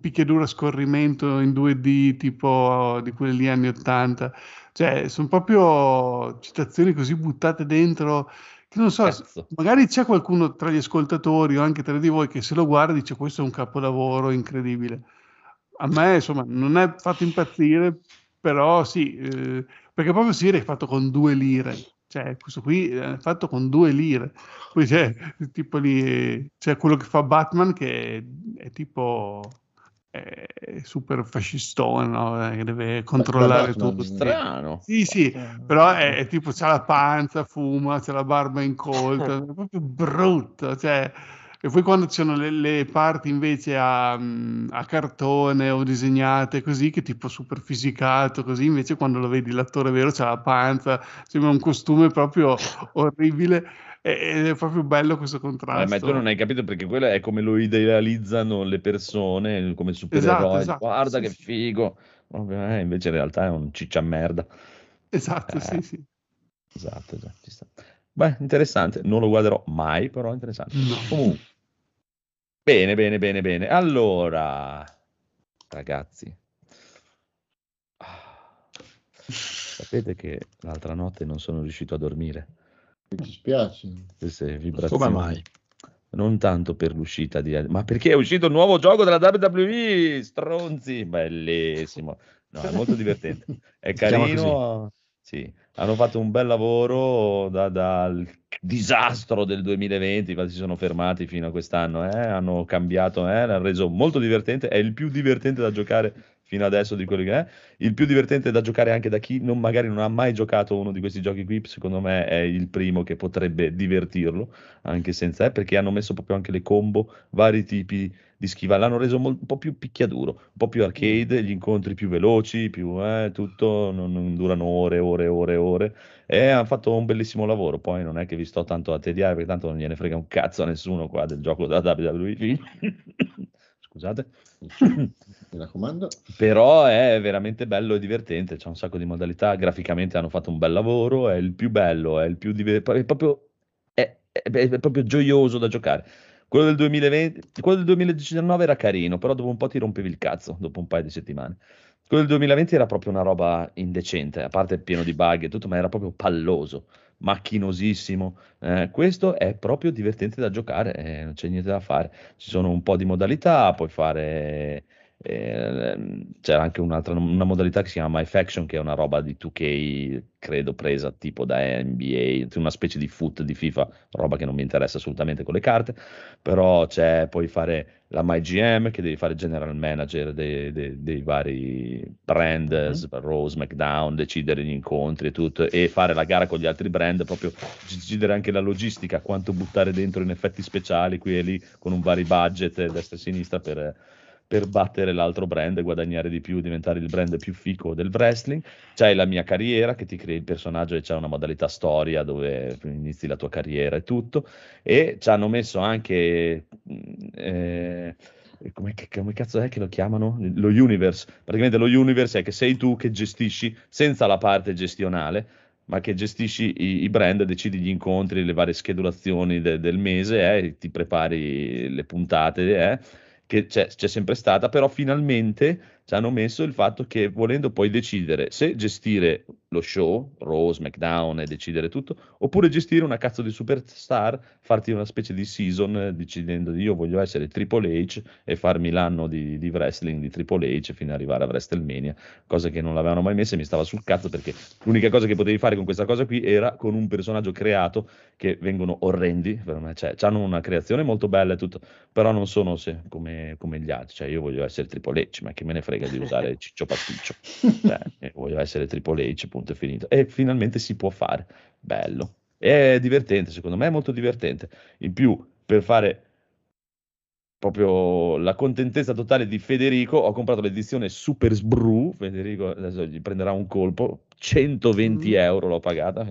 picchiaduro a scorrimento in 2D tipo di quelli anni 80 cioè sono proprio citazioni così buttate dentro non so, Cazzo. magari c'è qualcuno tra gli ascoltatori o anche tra di voi che se lo guarda dice questo è un capolavoro incredibile. A me insomma non è fatto impazzire però sì eh, perché proprio si vede che è fatto con due lire. Cioè questo qui è fatto con due lire. Poi c'è tipo lì c'è quello che fa Batman che è, è tipo è super fascistone no? Eh, che deve controllare Batman, tutto Strano. sì sì però è, è tipo c'ha la panza fuma c'ha la barba incolta è proprio brutto cioè e poi quando ci sono le, le parti invece a, mm, a cartone o disegnate così, che tipo super fisicato, così invece quando lo vedi l'attore vero c'ha la panza, sembra un costume proprio orribile ed è proprio bello questo Eh, contrasto. ma tu non hai capito perché quello è come lo idealizzano le persone, come supereroi. esatto, Guarda sì, che figo. eh, invece in realtà è un ciccia merda. Esatto, Eh. sì, sì. Esatto, esatto. Beh, interessante, non lo guarderò mai, però interessante. No. Comunque, bene, bene, bene, bene. Allora, ragazzi, ah, sapete che l'altra notte non sono riuscito a dormire? Mi dispiace. Queste vibrazioni. Come mai? Non tanto per l'uscita di... Ma perché è uscito il nuovo gioco della WWE, stronzi, bellissimo. No, è molto divertente. È carino. Sì, hanno fatto un bel lavoro da- dal disastro del 2020, infatti si sono fermati fino a quest'anno, eh, hanno cambiato, eh, l'hanno reso molto divertente, è il più divertente da giocare fino adesso di quello che è, il più divertente da giocare anche da chi non, magari non ha mai giocato uno di questi giochi qui, secondo me è il primo che potrebbe divertirlo, anche senza, eh, perché hanno messo proprio anche le combo, vari tipi di schiva, l'hanno reso mol- un po' più picchiaduro, un po' più arcade, gli incontri più veloci, più eh, tutto, non, non durano ore, ore, ore, ore, e hanno fatto un bellissimo lavoro. Poi non è che vi sto tanto a tediare, perché tanto non gliene frega un cazzo a nessuno qua del gioco della WWE. Scusate. Mi raccomando. Però è veramente bello e divertente, c'è un sacco di modalità, graficamente hanno fatto un bel lavoro, è il più bello, è il più divertente, è proprio, è, è- è proprio gioioso da giocare. Quello del 2020, quello del 2019 era carino, però dopo un po' ti rompevi il cazzo, dopo un paio di settimane. Quello del 2020 era proprio una roba indecente, a parte pieno di bug e tutto, ma era proprio palloso, macchinosissimo. Eh, questo è proprio divertente da giocare, eh, non c'è niente da fare. Ci sono un po' di modalità, puoi fare eh, c'era anche un'altra una modalità che si chiama My Faction, che è una roba di 2K, credo presa tipo da NBA, una specie di foot di FIFA, roba che non mi interessa assolutamente con le carte. Però c'è, puoi fare la MyGM, che devi fare general manager dei, dei- dei vari brand, Mhm. Raw, SmackDown, decidere gli incontri e tutto, e fare la gara con gli altri brand, proprio decidere anche la logistica, quanto buttare dentro in effetti speciali qui e lì, con un vari budget destra e sinistra per per battere l'altro brand guadagnare di più, diventare il brand più fico del wrestling. C'hai la mia carriera che ti crei il personaggio e c'è una modalità storia dove inizi la tua carriera e tutto. E ci hanno messo anche. mh, eh, come, come cazzo è che lo chiamano? Lo universe. Praticamente lo universe è che sei tu che gestisci senza la parte gestionale ma che gestisci i, i brand, decidi gli incontri, le varie schedulazioni de- del mese, eh, ti prepari le puntate, eh, che c'è, c'è sempre stata, però finalmente ci hanno messo il fatto che volendo poi decidere se gestire lo show, Raw, SmackDown e decidere tutto, oppure gestire una cazzo di superstar, farti una specie di season eh, decidendo io voglio essere Triple H e farmi l'anno di, di wrestling di Triple H fino ad arrivare a WrestleMania, cosa che non l'avevano mai messa e mi stava sul cazzo perché l'unica cosa che potevi fare con questa cosa qui era con un personaggio creato che vengono orrendi, cioè hanno una creazione molto bella e tutto, però non sono se- come, come gli altri, cioè io voglio essere Triple H, ma che me ne frega di usare Ciccio Pasticcio, Cioè, io voglio essere Triple H, punto e finito, e finalmente si può fare, bello, è divertente, secondo me è molto divertente, in più per fare proprio la contentezza totale di Federico, ho comprato l'edizione Super Sbru, Federico adesso gli prenderà un colpo, 120 Mm. euro l'ho pagata.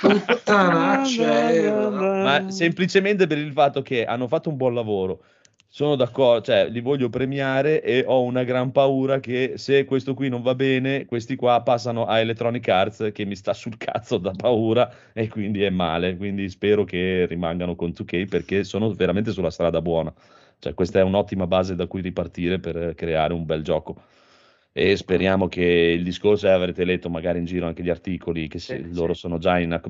Puttanaccia, Ma semplicemente per il fatto che hanno fatto un buon lavoro. Sono d'accordo, cioè li voglio premiare e ho una gran paura che se questo qui non va bene, questi qua passano a Electronic Arts che mi sta sul cazzo da paura e quindi è male. Quindi spero che rimangano con 2K perché sono veramente sulla strada buona. Cioè, questa è un'ottima base da cui ripartire per creare un bel gioco. E speriamo che il discorso, e avrete letto magari in giro anche gli articoli, che se Sì, loro sì. sono già in,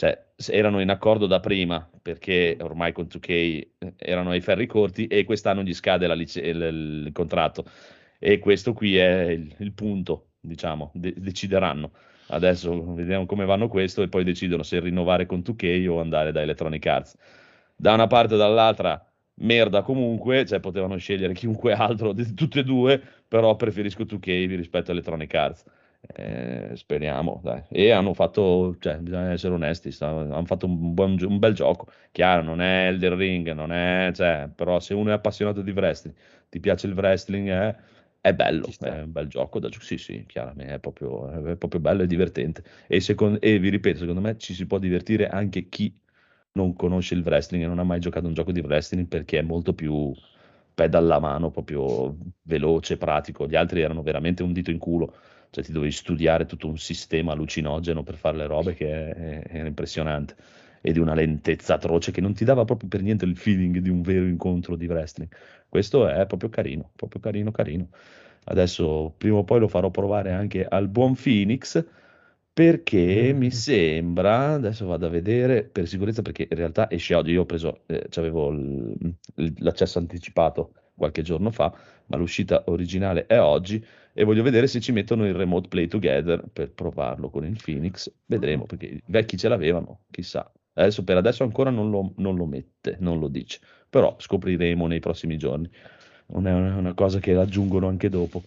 cioè, erano in accordo da prima, perché ormai con 2K eh, erano ai ferri corti e quest'anno gli scade lice- il, il contratto. E questo qui è il, il punto, diciamo, de- decideranno. Adesso vediamo come vanno questo e poi decidono se rinnovare con 2K o andare da Electronic Arts. Da una parte o dall'altra, merda comunque, cioè potevano scegliere chiunque altro di tutte e due, però preferisco 2K rispetto a Electronic Arts. Eh, speriamo, dai. E hanno fatto, cioè, bisogna essere onesti, sta- hanno fatto un, buon un bel gioco. Chiaro, non è Elden Ring, non è, cioè, però se uno è appassionato di wrestling, ti piace il wrestling, è, è bello, è un bel gioco da giocare. Sì, sì, chiaramente, è proprio, è proprio bello e divertente. E, secon- e vi ripeto, secondo me ci si può divertire anche chi non conosce il wrestling e non ha mai giocato un gioco di wrestling perché è molto più pedal alla mano, proprio veloce, pratico. Gli altri erano veramente un dito in culo, cioè ti dovevi studiare tutto un sistema allucinogeno per fare le robe che era impressionante e di una lentezza atroce che non ti dava proprio per niente il feeling di un vero incontro di wrestling. Questo è proprio carino, proprio carino, carino. Adesso prima o poi lo farò provare anche al buon Phoenix perché mi sembra, adesso vado a vedere per sicurezza perché in realtà esce oggi, io ho preso, eh, avevo l'accesso anticipato qualche giorno fa, ma l'uscita originale è oggi e voglio vedere se ci mettono il remote play together per provarlo con il Phoenix, vedremo perché i vecchi ce l'avevano, chissà. Adesso per adesso ancora non lo, non lo mette, non lo dice, però scopriremo nei prossimi giorni. Non è una, una cosa che aggiungono anche dopo.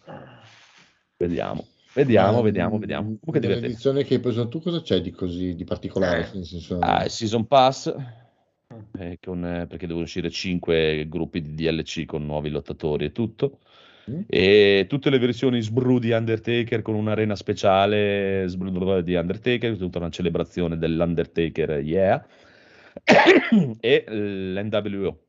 Vediamo. Vediamo, eh, vediamo, vediamo. Comunque Nell'edizione che hai preso tu, cosa c'è di così di particolare? Eh. Senso... Ah, Season Pass, eh, con, eh, perché devono uscire 5 gruppi di DLC con nuovi lottatori e tutto. Mm. E tutte le versioni sbru di Undertaker con un'arena speciale di Undertaker, tutta una celebrazione dell'Undertaker Yeah, e l'NWO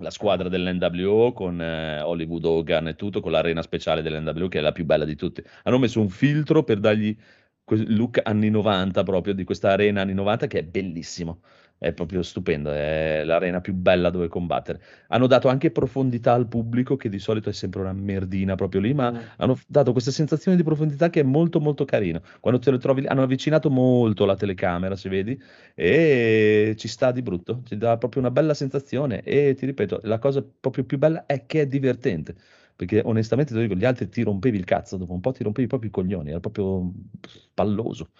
la squadra dell'NWO con eh, Hollywood Hogan e tutto, con l'arena speciale dell'NWO che è la più bella di tutte. Hanno messo un filtro per dargli quel look anni 90 proprio, di questa arena anni 90 che è bellissimo è proprio stupendo, è l'arena più bella dove combattere. Hanno dato anche profondità al pubblico, che di solito è sempre una merdina proprio lì, ma mm. hanno dato questa sensazione di profondità che è molto molto carino. Quando te lo trovi lì, hanno avvicinato molto la telecamera, se vedi, e ci sta di brutto, ti dà proprio una bella sensazione e ti ripeto, la cosa proprio più bella è che è divertente. Perché onestamente ti dico, gli altri ti rompevi il cazzo, dopo un po' ti rompevi proprio i coglioni, era proprio palloso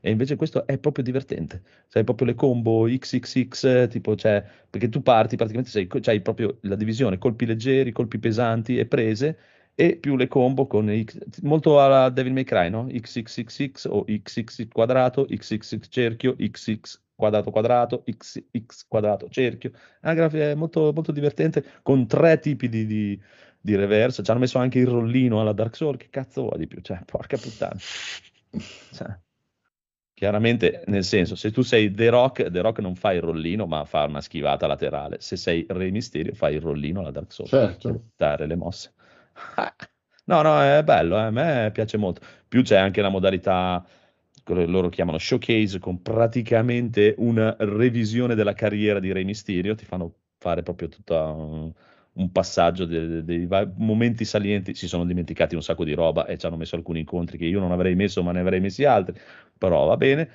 e invece questo è proprio divertente. Sai proprio le combo XXX, tipo, cioè, perché tu parti praticamente, sei, c'hai proprio la divisione colpi leggeri, colpi pesanti e prese, e più le combo con X, molto alla Devil May Cry, no? XXXX o XX quadrato, XX cerchio, XX quadrato quadrato, XX quadrato cerchio. È grafica molto, molto divertente con tre tipi di, di, di reverse. Ci hanno messo anche il rollino alla Dark Souls. Che cazzo vuoi di più? Cioè, porca puttana. Cioè, Chiaramente, nel senso, se tu sei The Rock, The Rock non fa il rollino, ma fa una schivata laterale. Se sei Re Mysterio, fai il rollino alla Dark Souls certo. per dare le mosse. no, no, è bello, eh, a me piace molto. Più c'è anche la modalità, quello che loro chiamano showcase, con praticamente una revisione della carriera di Re Mysterio. Ti fanno fare proprio tutta... Un un passaggio dei, dei, dei, momenti salienti, si sono dimenticati un sacco di roba e ci hanno messo alcuni incontri che io non avrei messo, ma ne avrei messi altri, però va bene.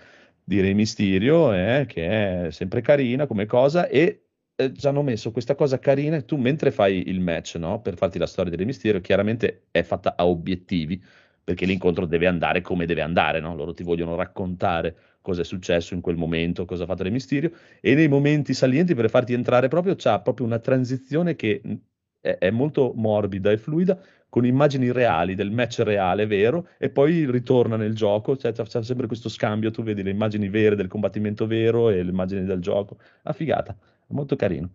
Direi Mysterio, eh, che è sempre carina come cosa, e eh, ci hanno messo questa cosa carina tu mentre fai il match, no, per farti la storia di Re Mysterio, chiaramente è fatta a obiettivi, perché l'incontro deve andare come deve andare, no? loro ti vogliono raccontare cosa è successo in quel momento, cosa ha fatto Re Mysterio, e nei momenti salienti per farti entrare proprio c'ha proprio una transizione che è, è molto morbida e fluida, con immagini reali del match reale, vero, e poi ritorna nel gioco, cioè c'è, c'è sempre questo scambio, tu vedi le immagini vere del combattimento vero e le immagini del gioco, a figata, molto carino.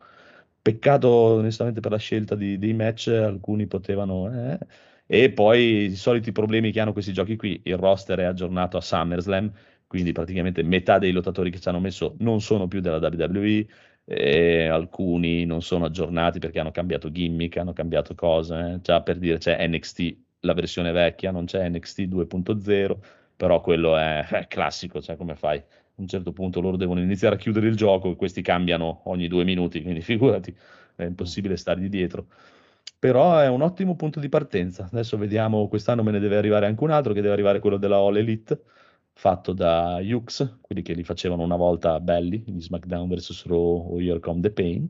Peccato onestamente per la scelta di, dei match, alcuni potevano... Eh, e poi i soliti problemi che hanno questi giochi qui, il roster è aggiornato a SummerSlam, quindi praticamente metà dei lottatori che ci hanno messo non sono più della WWE, e alcuni non sono aggiornati perché hanno cambiato gimmick, hanno cambiato cose, eh. già per dire c'è NXT, la versione vecchia, non c'è NXT 2.0, però quello è, è classico, cioè come fai? A un certo punto loro devono iniziare a chiudere il gioco e questi cambiano ogni due minuti, quindi figurati, è impossibile stargli dietro. Però è un ottimo punto di partenza. Adesso vediamo, quest'anno me ne deve arrivare anche un altro, che deve arrivare quello della All Elite, fatto da Hughes, quelli che li facevano una volta belli, gli SmackDown vs. Raw o Here Come the Pain.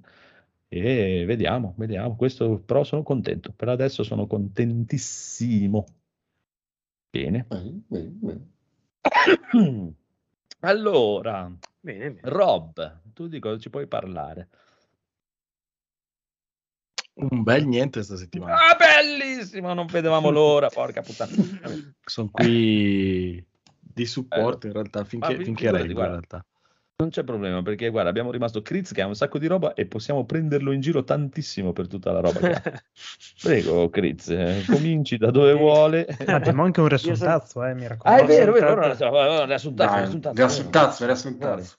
E vediamo, vediamo. Questo però sono contento. Per adesso sono contentissimo. Bene. Bene, bene. allora, bene, bene. Rob, tu di cosa ci puoi parlare? Un bel niente questa settimana. Ah, bellissimo! Non vedevamo l'ora, porca puttana. Sono qui di supporto in realtà finché, ah, finché reggo in realtà. Non c'è problema perché guarda, abbiamo rimasto Kriz che ha un sacco di roba e possiamo prenderlo in giro tantissimo per tutta la roba. Prego, Kriz, eh, cominci da dove vuole. Ma abbiamo anche un riassuntazzo, eh, mi raccomando. Ah, è vero, è vero, riassuntazzo, riassuntazzo. Riassuntazzo, riassuntazzo.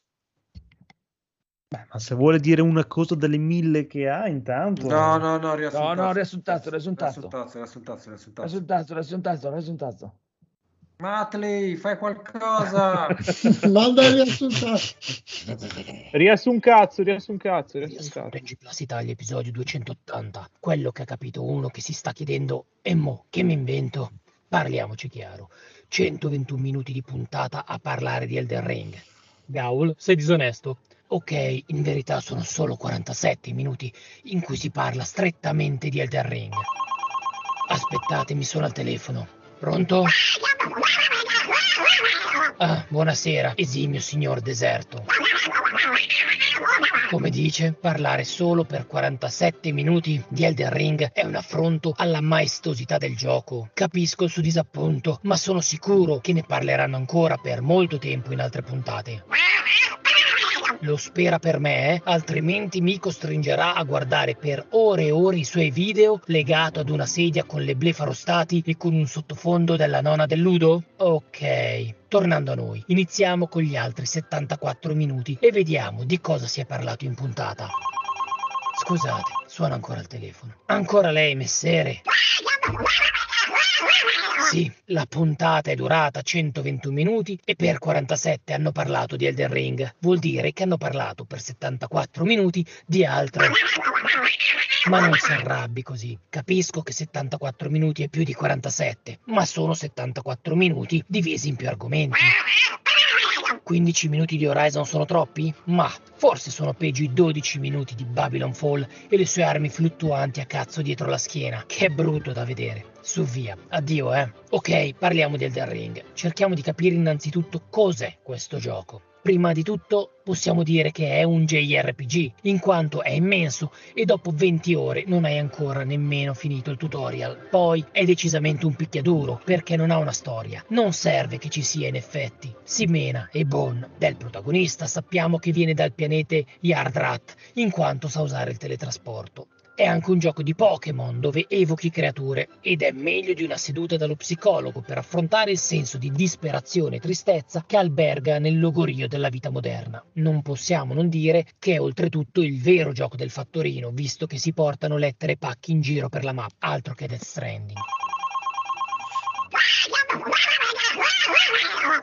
Beh, ma se vuole dire una cosa delle mille che ha, intanto. No, no, no, No, riassuntato. no, riassuntato, riassuntato. Riassuntato, riassuntato, riassuntato. Riassuntato, riassuntato, riassuntato. Matley, fai qualcosa! Manda il riassuntato. Riassun cazzo, riassun cazzo, riassun cazzo. G Plus Italia, episodio 280. Quello che ha capito uno che si sta chiedendo, e mo, che mi invento? Parliamoci chiaro. 121 minuti di puntata a parlare di Elden Ring. Gaul, sei disonesto. Ok, in verità sono solo 47 minuti in cui si parla strettamente di Elden Ring. Aspettate, mi sono al telefono. Pronto? Ah, buonasera, esimio signor deserto. Come dice, parlare solo per 47 minuti di Elden Ring è un affronto alla maestosità del gioco. Capisco il suo disappunto, ma sono sicuro che ne parleranno ancora per molto tempo in altre puntate. Lo spera per me, eh? altrimenti mi costringerà a guardare per ore e ore i suoi video legato ad una sedia con le blefarostati e con un sottofondo della nona del ludo? Ok, tornando a noi, iniziamo con gli altri 74 minuti e vediamo di cosa si è parlato in puntata. Scusate, suona ancora il telefono. Ancora lei, messere? Sì, la puntata è durata 121 minuti e per 47 hanno parlato di Elden Ring. Vuol dire che hanno parlato per 74 minuti di altro. Ma non si arrabbi così. Capisco che 74 minuti è più di 47, ma sono 74 minuti divisi in più argomenti. 15 minuti di Horizon sono troppi? Ma forse sono peggio i 12 minuti di Babylon Fall e le sue armi fluttuanti a cazzo dietro la schiena. Che brutto da vedere. Su via. Addio, eh. Ok, parliamo di Elden Ring. Cerchiamo di capire innanzitutto cos'è questo gioco. Prima di tutto possiamo dire che è un JRPG, in quanto è immenso e dopo 20 ore non hai ancora nemmeno finito il tutorial. Poi è decisamente un picchiaduro perché non ha una storia. Non serve che ci sia in effetti. Simena e Bon del protagonista sappiamo che viene dal pianeta Yardrat, in quanto sa usare il teletrasporto. È anche un gioco di Pokémon dove evochi creature ed è meglio di una seduta dallo psicologo per affrontare il senso di disperazione e tristezza che alberga nel logorio della vita moderna. Non possiamo non dire che è oltretutto il vero gioco del fattorino, visto che si portano lettere e pacchi in giro per la mappa, altro che Death Stranding.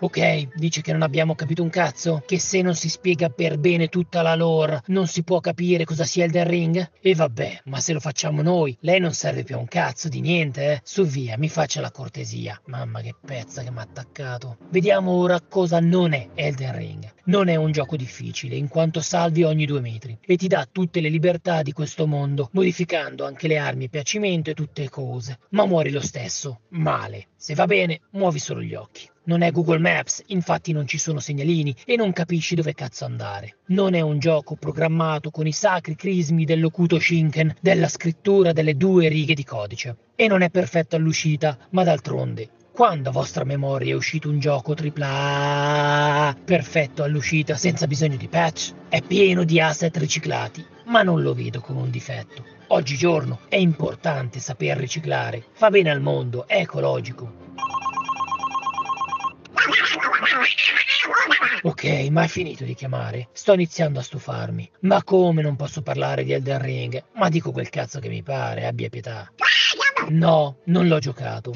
Ok, dice che non abbiamo capito un cazzo? Che se non si spiega per bene tutta la lore non si può capire cosa sia Elden Ring? E vabbè, ma se lo facciamo noi, lei non serve più a un cazzo di niente, eh? Su via, mi faccia la cortesia. Mamma che pezza che mi ha attaccato. Vediamo ora cosa non è Elden Ring. Non è un gioco difficile, in quanto salvi ogni due metri e ti dà tutte le libertà di questo mondo, modificando anche le armi piacimento e tutte cose. Ma muori lo stesso, male. Se va bene, muovi solo gli occhi. Non è Google Maps, infatti non ci sono segnalini e non capisci dove cazzo andare. Non è un gioco programmato con i sacri crismi dell'ocuto Shinken, della scrittura delle due righe di codice. E non è perfetto all'uscita, ma d'altronde, quando a vostra memoria è uscito un gioco AAA perfetto all'uscita senza bisogno di patch? È pieno di asset riciclati, ma non lo vedo come un difetto. Oggigiorno è importante saper riciclare, fa bene al mondo, è ecologico. Ok, ma hai finito di chiamare? Sto iniziando a stufarmi. Ma come non posso parlare di Elden Ring? Ma dico quel cazzo che mi pare, abbia pietà. No, non l'ho giocato.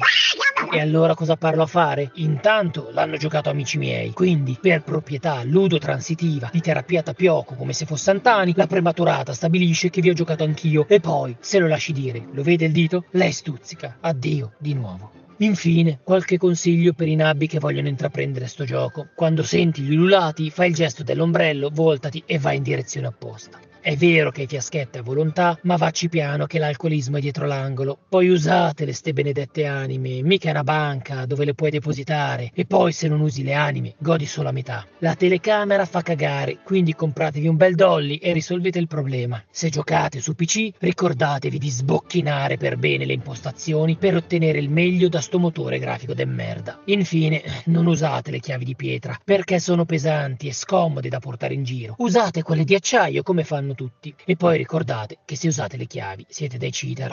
E allora cosa parlo a fare? Intanto l'hanno giocato amici miei, quindi per proprietà ludotransitiva di terapia tapioco come se fosse Antani, la prematurata stabilisce che vi ho giocato anch'io e poi, se lo lasci dire, lo vede il dito? Lei stuzzica. Addio, di nuovo. Infine, qualche consiglio per i nabbi che vogliono intraprendere sto gioco. Quando senti gli ululati, fai il gesto dell'ombrello, voltati e vai in direzione opposta. È vero che hai fiaschette a volontà, ma vacci piano che l'alcolismo è dietro l'angolo. Poi usatele ste benedette anime, mica è una banca dove le puoi depositare. E poi se non usi le anime, godi solo a metà. La telecamera fa cagare, quindi compratevi un bel dolly e risolvete il problema. Se giocate su PC, ricordatevi di sbocchinare per bene le impostazioni per ottenere il meglio da sto motore grafico de merda. Infine, non usate le chiavi di pietra, perché sono pesanti e scomode da portare in giro. Usate quelle di acciaio come fanno tutti. E poi ricordate che se usate le chiavi siete dei cheater.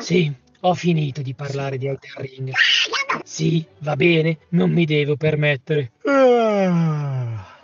Sì, ho finito di parlare di Elden Ring. Sì, va bene, non mi devo permettere. Ah,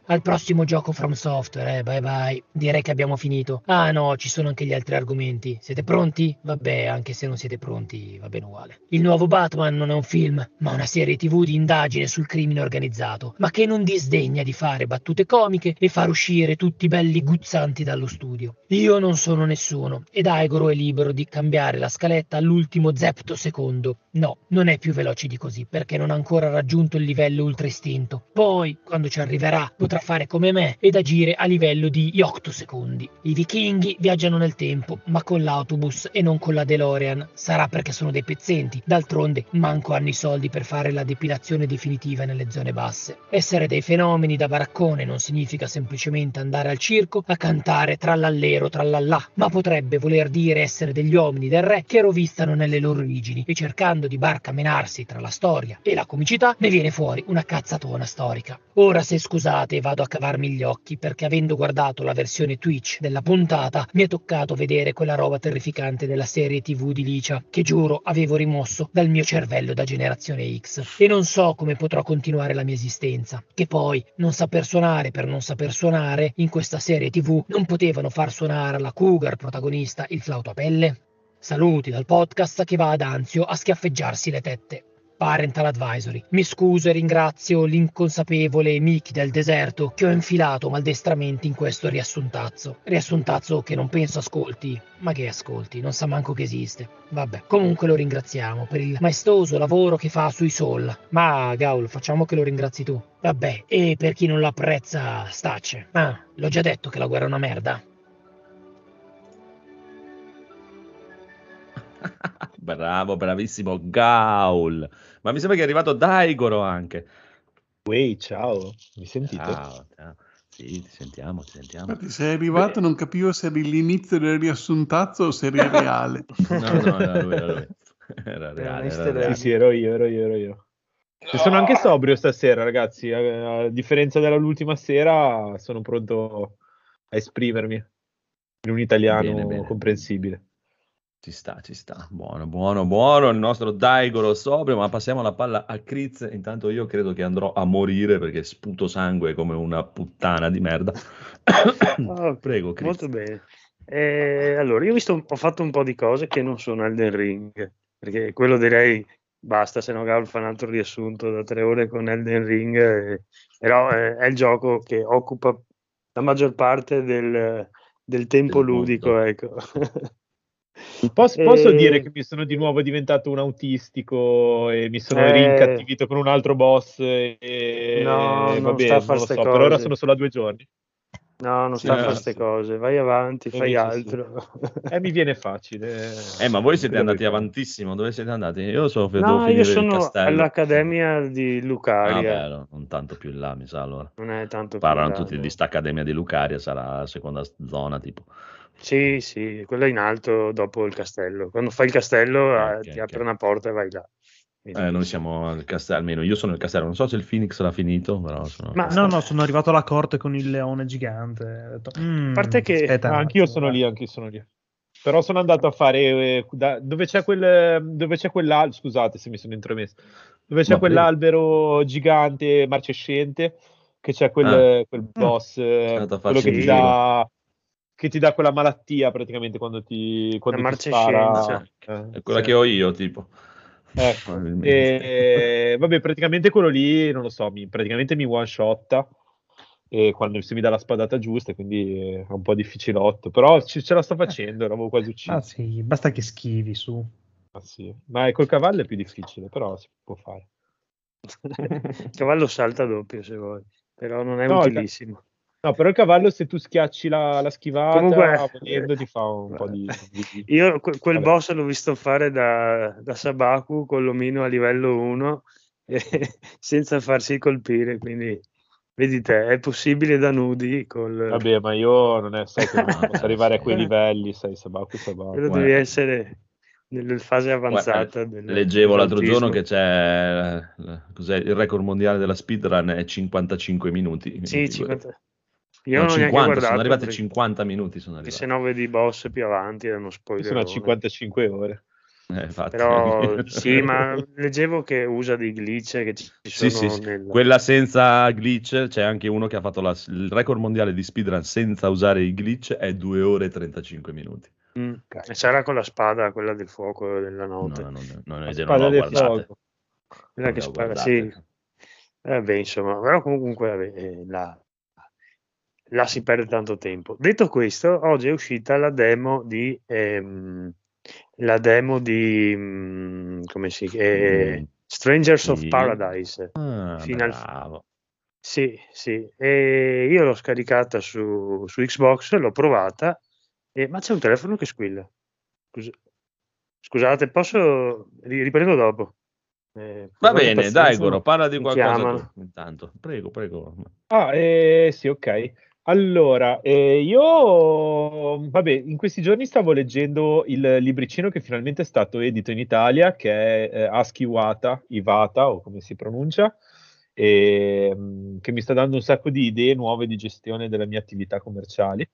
Al prossimo gioco From Software, eh, bye bye. Direi che abbiamo finito. Ah no, ci sono anche gli altri argomenti. Siete pronti? Vabbè, anche se non siete pronti, va bene uguale. Il nuovo Batman non è un film, ma una serie tv di indagine sul crimine organizzato, ma che non disdegna di fare battute comiche e far uscire tutti belli guzzanti dallo studio. Io non sono nessuno ed Aigoro è libero di cambiare la scaletta all'ultimo zepto secondo. No, non è più veloce di così perché non ha ancora raggiunto il livello ultra istinto. Poi, quando ci arriverà, potrà fare come me ed agire a livello di 8 secondi. I vichinghi viaggiano nel tempo, ma con l'autobus e non con la DeLorean. Sarà perché sono dei pezzenti. D'altronde, manco hanno i soldi per fare la depilazione definitiva nelle zone basse. Essere dei fenomeni da baraccone non significa semplicemente andare al circo a cantare trallallero trallallà, ma potrebbe voler dire essere degli uomini del re che rovistano nelle loro origini e cercando di barcamenarsi tra la storia e la comicità ne viene fuori una cazzatona storica. Ora se scusate vado a cavarmi gli occhi perché avendo guardato la versione Twitch della puntata mi è toccato vedere quella roba terrificante della serie tv di Licia che giuro avevo rimosso dal mio cervello da generazione X e non so come potrò continuare la mia esistenza. Che poi non saper suonare per non saper suonare in questa serie tv non potevano far suonare alla Cougar protagonista il flauto a pelle? Saluti dal podcast che va ad Anzio a schiaffeggiarsi le tette. Parental Advisory. Mi scuso e ringrazio l'inconsapevole Mickey del deserto che ho infilato maldestramente in questo riassuntazzo. Riassuntazzo che non penso ascolti, ma che ascolti, non sa manco che esiste. Vabbè, comunque lo ringraziamo per il maestoso lavoro che fa sui Soul. Ma Gaul, facciamo che lo ringrazi tu. Vabbè, e per chi non lo apprezza, stacce. Ah, l'ho già detto che la guerra è una merda. Bravo, bravissimo Gaul. Ma mi sembra che è arrivato Daigoro anche. Wey, ciao, mi sentite? Ciao, ciao. Sì, ti sentiamo, ti sentiamo. Infatti, sei arrivato, non capivo se eri l'inizio del riassuntazzo o se eri reale. No, no, era lui, era lui. Era reale, era Sì, reale. sì, ero io, ero io, ero io. E sono anche sobrio stasera, ragazzi. A, a differenza dell'ultima sera, sono pronto a esprimermi in un italiano Bene, bene. comprensibile. Ci sta, ci sta. Buono, buono, buono. Il nostro Daigoro sobrio, ma passiamo la palla a Kriz. Intanto io credo che andrò a morire perché sputo sangue come una puttana di merda. Ah, Prego, Kriz. Molto bene. Eh, allora, io ho, visto, ho fatto un po' di cose che non sono Elden Ring, perché quello direi basta, se no Gaul fa un altro riassunto da tre ore con Elden Ring, eh, però eh, è il gioco che occupa la maggior parte del, del tempo Del ludico, mondo. ecco. Posso, posso Eh, dire che mi sono di nuovo diventato un autistico e mi sono Eh. rincattivito con un altro boss e No, e non vabbè, sta a non fare lo so, per ora cose. sono solo a due giorni. No, non Sì, sta a eh, fare queste sì. cose, vai avanti, fai sì, sì. altro. E mi viene facile. Eh, ma voi siete andati avantissimo. Dove siete andati? Io so, devo No, io sono all'Accademia di Ah, Lucaria, bello, non tanto più in là, mi sa allora. non è tanto più Parlano in là, tutti no. di sta accademia di Lucaria, sarà la seconda zona tipo. Sì, sì, quella in alto dopo il castello. Quando fai il castello Ok, eh, ok, ti apre ok. una porta e vai là. Eh, noi siamo al castello, almeno io sono il castello, non so se il Phoenix l'ha finito, però sono al Ma-. No, no, sono arrivato alla corte con il leone gigante. Detto, "Mm, parte che- aspetta Ah, anch'io sono dai." lì, anch'io sono lì. Però sono andato a fare eh, da- dove c'è quel dove c'è quell'albero, scusate se mi sono intromesso. Dove c'è Ma quell'albero gigante marcescente che c'è quel, Ah. quel boss eh, a quello che ti dà che ti dà quella malattia praticamente quando ti quando La ti spara. Eh, È quella sì. che ho io, tipo. Ecco. E, vabbè, praticamente quello lì, non lo so, mi, praticamente mi one shotta e quando se mi dà la spadata giusta, quindi è un po' difficilotto, però ce, ce la sto facendo, l'avevo quasi ucciso. Ah sì, basta che schivi su. Ah, sì. Ma col cavallo è più difficile, però si può fare. Il cavallo salta doppio se vuoi, però non è No, il- utilissimo. No, però il cavallo se tu schiacci la, la schivata, Comunque- volendo ti fa un po' di... di- Io que- quel Vabbè. boss l'ho visto fare da, da Sabaku con l'omino a livello 1 e- senza farsi colpire, quindi vedi te, è possibile da nudi col... Vabbè, ma io non è, sai che posso arrivare a quei livelli, sai, Sabaku, Sabaku. Quello guarda. devi essere nella fase avanzata. del- Leggevo l'altro giorno che c'è eh, cos'è, il record mondiale della speedrun è 55 minuti. Sì, Quindi, 50. Io no, non ho neanche 50, guardato. sono arrivati perché- 50 minuti. Sono arrivati. se no vedi i boss più avanti è uno Io spoiler. sono a 55 ore. Eh. Però sì, ma leggevo che usa dei glitch che ci sono sì, sì. nel... Quella senza glitch, c'è anche uno che ha fatto la- il record mondiale di speedrun senza usare i glitch, è 2 ore e 35 minuti. Mm. E sarà con la spada, quella del fuoco della No, notte. no, no, no, no, La io spada non l'ho del fuoco. Quella che guardate. sì. Eh, beh, insomma, però comunque eh, là, là si perde tanto tempo. Detto questo, oggi è uscita la demo di ehm, la demo di mm, come si eh, Mm, Strangers of sì. Paradise. Ah, Final- bravo. Sì, sì, e io l'ho scaricata su, su Xbox, l'ho provata, e- ma c'è un telefono che squilla. Scus- Scusate, posso ri- riprendo dopo. Eh, Va bene, dai Goro, parla di qualcosa intanto. Prego, prego. Ah, eh, sì, ok. Allora, eh, io, vabbè, in questi giorni stavo leggendo il libricino che finalmente è stato edito in Italia, che è eh, Ask Iwata, Ivata, o come si pronuncia, e, mh, che mi sta dando un sacco di idee nuove di gestione delle mie attività commerciali.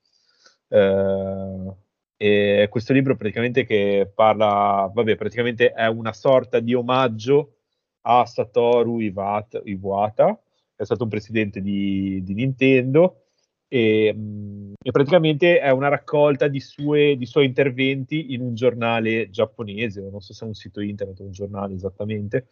Eh, e questo libro praticamente che parla, vabbè, praticamente è una sorta di omaggio a Satoru Iwata, Iwata è stato un presidente di, di Nintendo e, mh, e praticamente è una raccolta di, sue- di suoi interventi in un giornale giapponese, non so se è un sito internet o un giornale esattamente,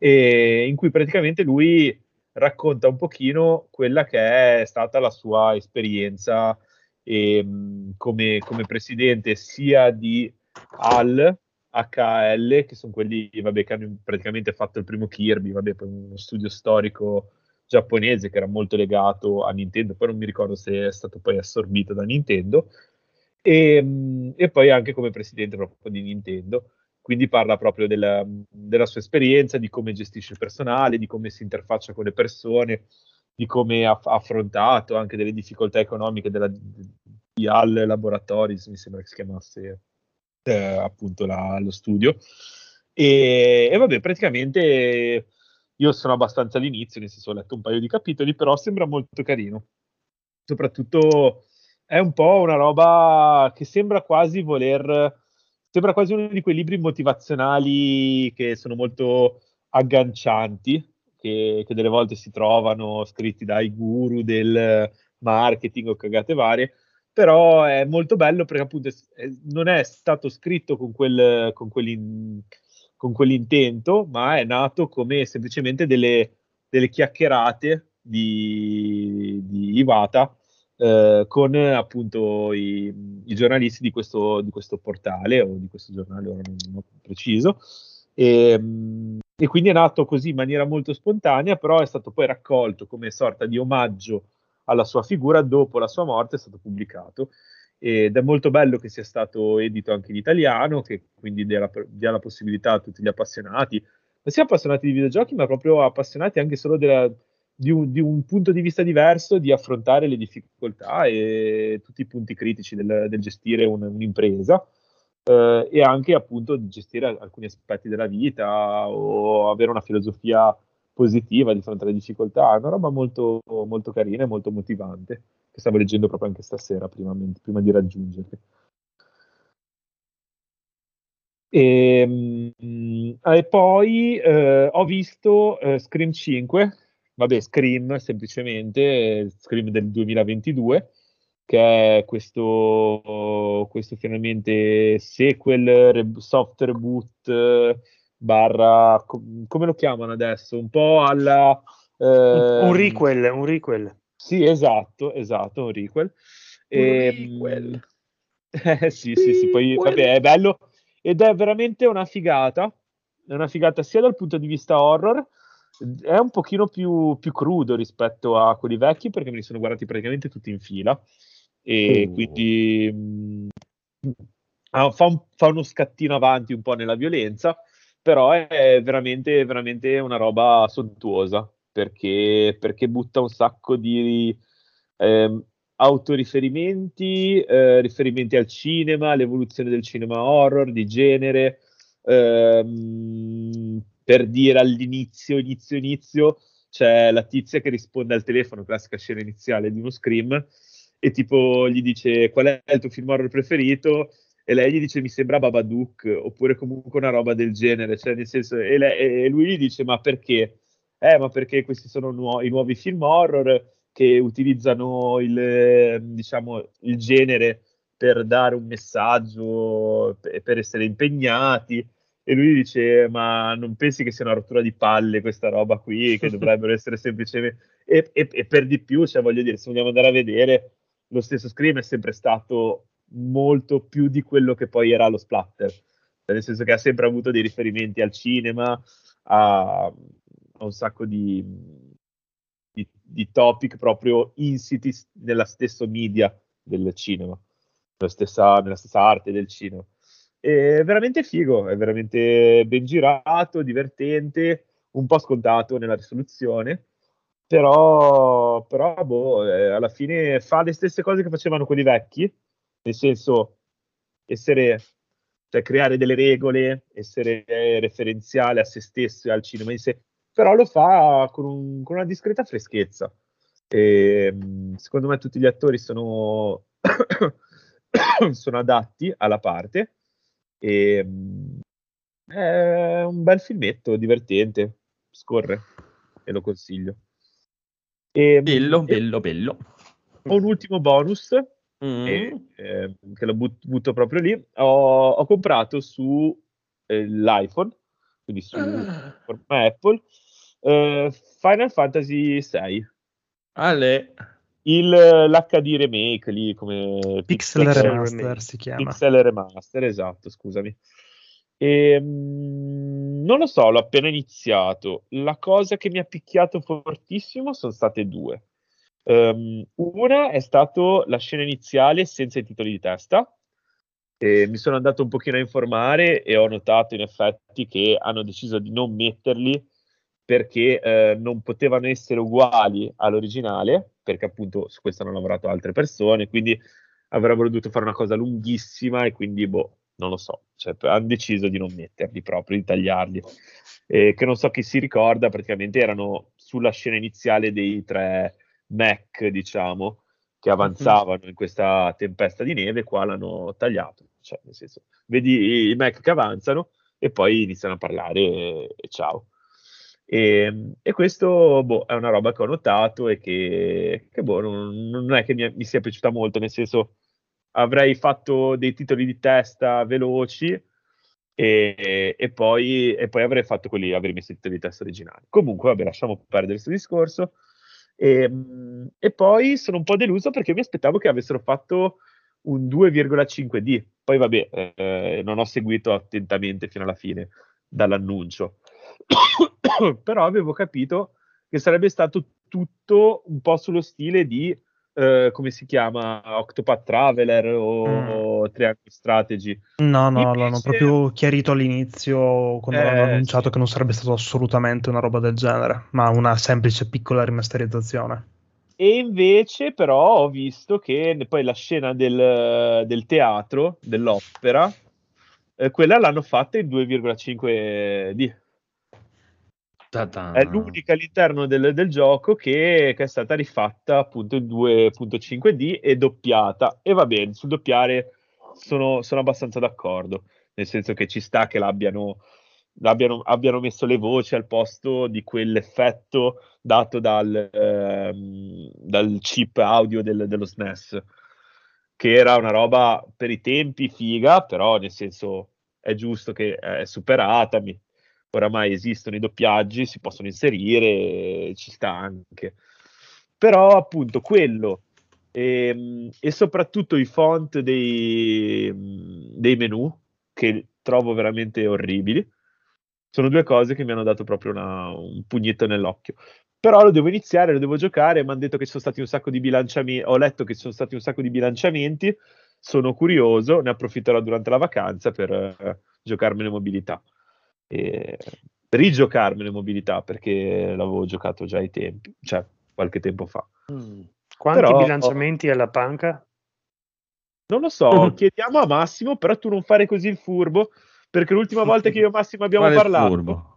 in cui praticamente lui racconta un pochino quella che è stata la sua esperienza e, mh, come, come presidente sia di HAL, HL, che sono quelli vabbè, che hanno praticamente fatto il primo Kirby, vabbè, uno studio storico giapponese che era molto legato a Nintendo, poi non mi ricordo se è stato poi assorbito da Nintendo, e, mh, e poi anche come presidente proprio di Nintendo. Quindi parla proprio della, della sua esperienza, di come gestisce il personale, di come si interfaccia con le persone, di come ha ha affrontato anche delle difficoltà economiche della, di HAL Laboratories, mi sembra che si chiamasse eh, appunto la- lo studio. E, e vabbè, praticamente io sono abbastanza all'inizio, nel senso ho letto un paio di capitoli, però sembra molto carino. Soprattutto è un po' una roba che sembra quasi voler, sembra quasi uno di quei libri motivazionali che sono molto aggancianti, che, che delle volte si trovano scritti dai guru del marketing o cagate varie, però è molto bello perché appunto non è stato scritto con, quel, con, con quell'intento, ma è nato come semplicemente delle, delle chiacchierate di, di Iwata eh, con appunto i, i giornalisti di questo, di questo portale o di questo giornale, ora non, non preciso. E, mh, e quindi è nato così in maniera molto spontanea, però è stato poi raccolto come sorta di omaggio alla sua figura dopo la sua morte, è stato pubblicato ed è molto bello che sia stato edito anche in italiano, che quindi dia la, dia la possibilità a tutti gli appassionati, non sia appassionati di videogiochi, ma proprio appassionati anche solo della- di, un, di un punto di vista diverso di affrontare le difficoltà e tutti i punti critici del, del gestire un- un'impresa. eh, e anche appunto di gestire alcuni aspetti della vita o avere una filosofia positiva di fronte alle difficoltà, è una roba molto, molto carina e molto motivante, che stavo leggendo proprio anche stasera prima, prima di raggiungerli. E, mm, e poi eh, ho visto eh, Scream 5, vabbè, Scream semplicemente, eh, Scream del 2022, che è questo, questo finalmente sequel, re- soft reboot, eh, barra, co- come lo chiamano adesso? Un po' alla... Un, un ehm, requel, un requel. Sì, esatto, esatto, un requel. E, requel. eh, sì, sì, sì, poi vabbè, è bello ed è veramente una figata. È una figata sia dal punto di vista horror, è un pochino più, più crudo rispetto a quelli vecchi perché me li sono guardati praticamente tutti in fila e Uh. quindi mh, ah, fa, un- fa uno scattino avanti un po' nella violenza, però è veramente, veramente una roba sontuosa perché, perché butta un sacco di ehm, autoriferimenti, eh, riferimenti al cinema, all'evoluzione del cinema horror, di genere, ehm, per dire all'inizio, inizio, inizio, c'è la tizia che risponde al telefono, classica scena iniziale di uno scream, e tipo gli dice qual è il tuo film horror preferito? e lei gli dice mi sembra Babadook oppure comunque una roba del genere, cioè nel senso, e, lei, e lui gli dice ma perché? Eh, ma perché questi sono nuo- i nuovi film horror che utilizzano il, diciamo, il genere per dare un messaggio, per, per essere impegnati. E lui dice: Ma non pensi che sia una rottura di palle questa roba qui? Che dovrebbero essere semplicemente. E, e, e, per di più, cioè, voglio dire, se vogliamo andare a vedere, lo stesso Scream è sempre stato molto più di quello che poi era lo splatter. Nel senso che ha sempre avuto dei riferimenti al cinema, a, a un sacco di, di, di, topic proprio insiti nella stessa media del cinema, nella stessa, nella stessa arte del cinema. È veramente figo, è veramente ben girato, divertente, un po' scontato nella risoluzione, però, però boh, eh, alla fine fa le stesse cose che facevano quelli vecchi, nel senso essere, cioè creare delle regole, essere referenziale a se stesso e al cinema in sé, però lo fa con, un, con una discreta freschezza. E, secondo me tutti gli attori sono, sono adatti alla parte e, è un bel filmetto, divertente, scorre e lo consiglio. E, bello, bello, bello. Ho un ultimo bonus mm. e, eh, che lo but- butto proprio lì. Ho, ho comprato sull'iPhone, eh, quindi su ah. Apple, uh, Final Fantasy VI. Ale. Il, L'HD remake lì come Pixel, Pixel Remaster remake. si chiama Pixel Remaster esatto scusami e, mh, non lo so l'ho appena iniziato la cosa che mi ha picchiato fortissimo sono state due um, una è stata la scena iniziale senza i titoli di testa e mi sono andato un pochino a informare e ho notato in effetti che hanno deciso di non metterli perché eh, non potevano essere uguali all'originale, perché appunto su questo hanno lavorato altre persone, quindi avrebbero dovuto fare una cosa lunghissima e quindi, boh, non lo so, cioè, hanno deciso di non metterli proprio, di tagliarli. E che non so chi si ricorda, praticamente erano sulla scena iniziale dei tre Mac, diciamo, che mhm. avanzavano in questa tempesta di neve, qua l'hanno tagliato. Cioè, nel senso, vedi i Mac che avanzano e poi iniziano a parlare e, e ciao. E, ehm, e questo boh, è una roba che ho notato e che, che boh, non, non, è che mi, mi, sia piaciuta molto, nel senso avrei fatto dei titoli di testa veloci e, e, poi, e poi, avrei fatto quelli, avrei messo i titoli di testa originali. Comunque, vabbè, lasciamo perdere questo discorso. E, ehm, e poi sono un po' deluso perché mi aspettavo che avessero fatto un 2,5D. Poi, vabbè, eh, non ho seguito attentamente fino alla fine dall'annuncio però avevo capito che sarebbe stato tutto un po' sullo stile di Uh, come si chiama Octopath Traveler o, mm. Triangle Strategy. No, no, Invece... l'hanno proprio chiarito all'inizio quando eh, hanno annunciato sì. che non sarebbe stato assolutamente una roba del genere, ma una semplice piccola rimasterizzazione. E invece, però, ho visto che poi la scena del, del teatro, dell'opera, eh, quella l'hanno fatta in 2,5D. Ta-ta. È l'unica all'interno del, del gioco che, che, è stata rifatta appunto in 2.5D e doppiata. E va bene, sul doppiare sono, sono abbastanza d'accordo, nel senso che ci sta che l'abbiano, l'abbiano abbiano messo le voci al posto di quell'effetto dato dal, ehm, dal chip audio del, dello SNES, che era una roba per i tempi figa, però nel senso è giusto che è superata, mi, oramai esistono i doppiaggi, si possono inserire, ci sta anche. Però appunto quello e, ehm, e soprattutto i font dei, dei menu che trovo veramente orribili sono due cose che mi hanno dato proprio una, un pugnetto nell'occhio. Però lo devo iniziare, lo devo giocare. Mi hanno detto che ci sono stati un sacco di bilanciamenti. Ho letto che ci sono stati un sacco di bilanciamenti. Sono curioso, ne approfitterò durante la vacanza per uh, giocarmene mobilità e rigiocarmene mobilità perché l'avevo giocato già ai tempi, cioè qualche tempo fa. Mm. Quanti però, bilanciamenti alla panca? Non lo so, chiediamo a Massimo, però tu non fare così il furbo, perché l'ultima volta che io e Massimo abbiamo Quale parlato... Furbo?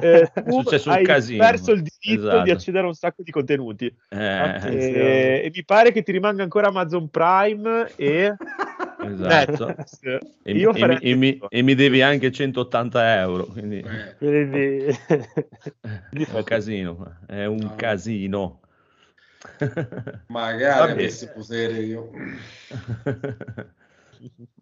Eh, è successo un casino. perso il diritto esatto. di accedere a un sacco di contenuti. Eh, e, e, mi pare che ti rimanga ancora Amazon Prime e Esatto. Eh, sì. E, e farei e mi- e mi devi anche 180 euro, quindi Eh, Quindi, è un casino, è un No. casino. magari avessi potere io.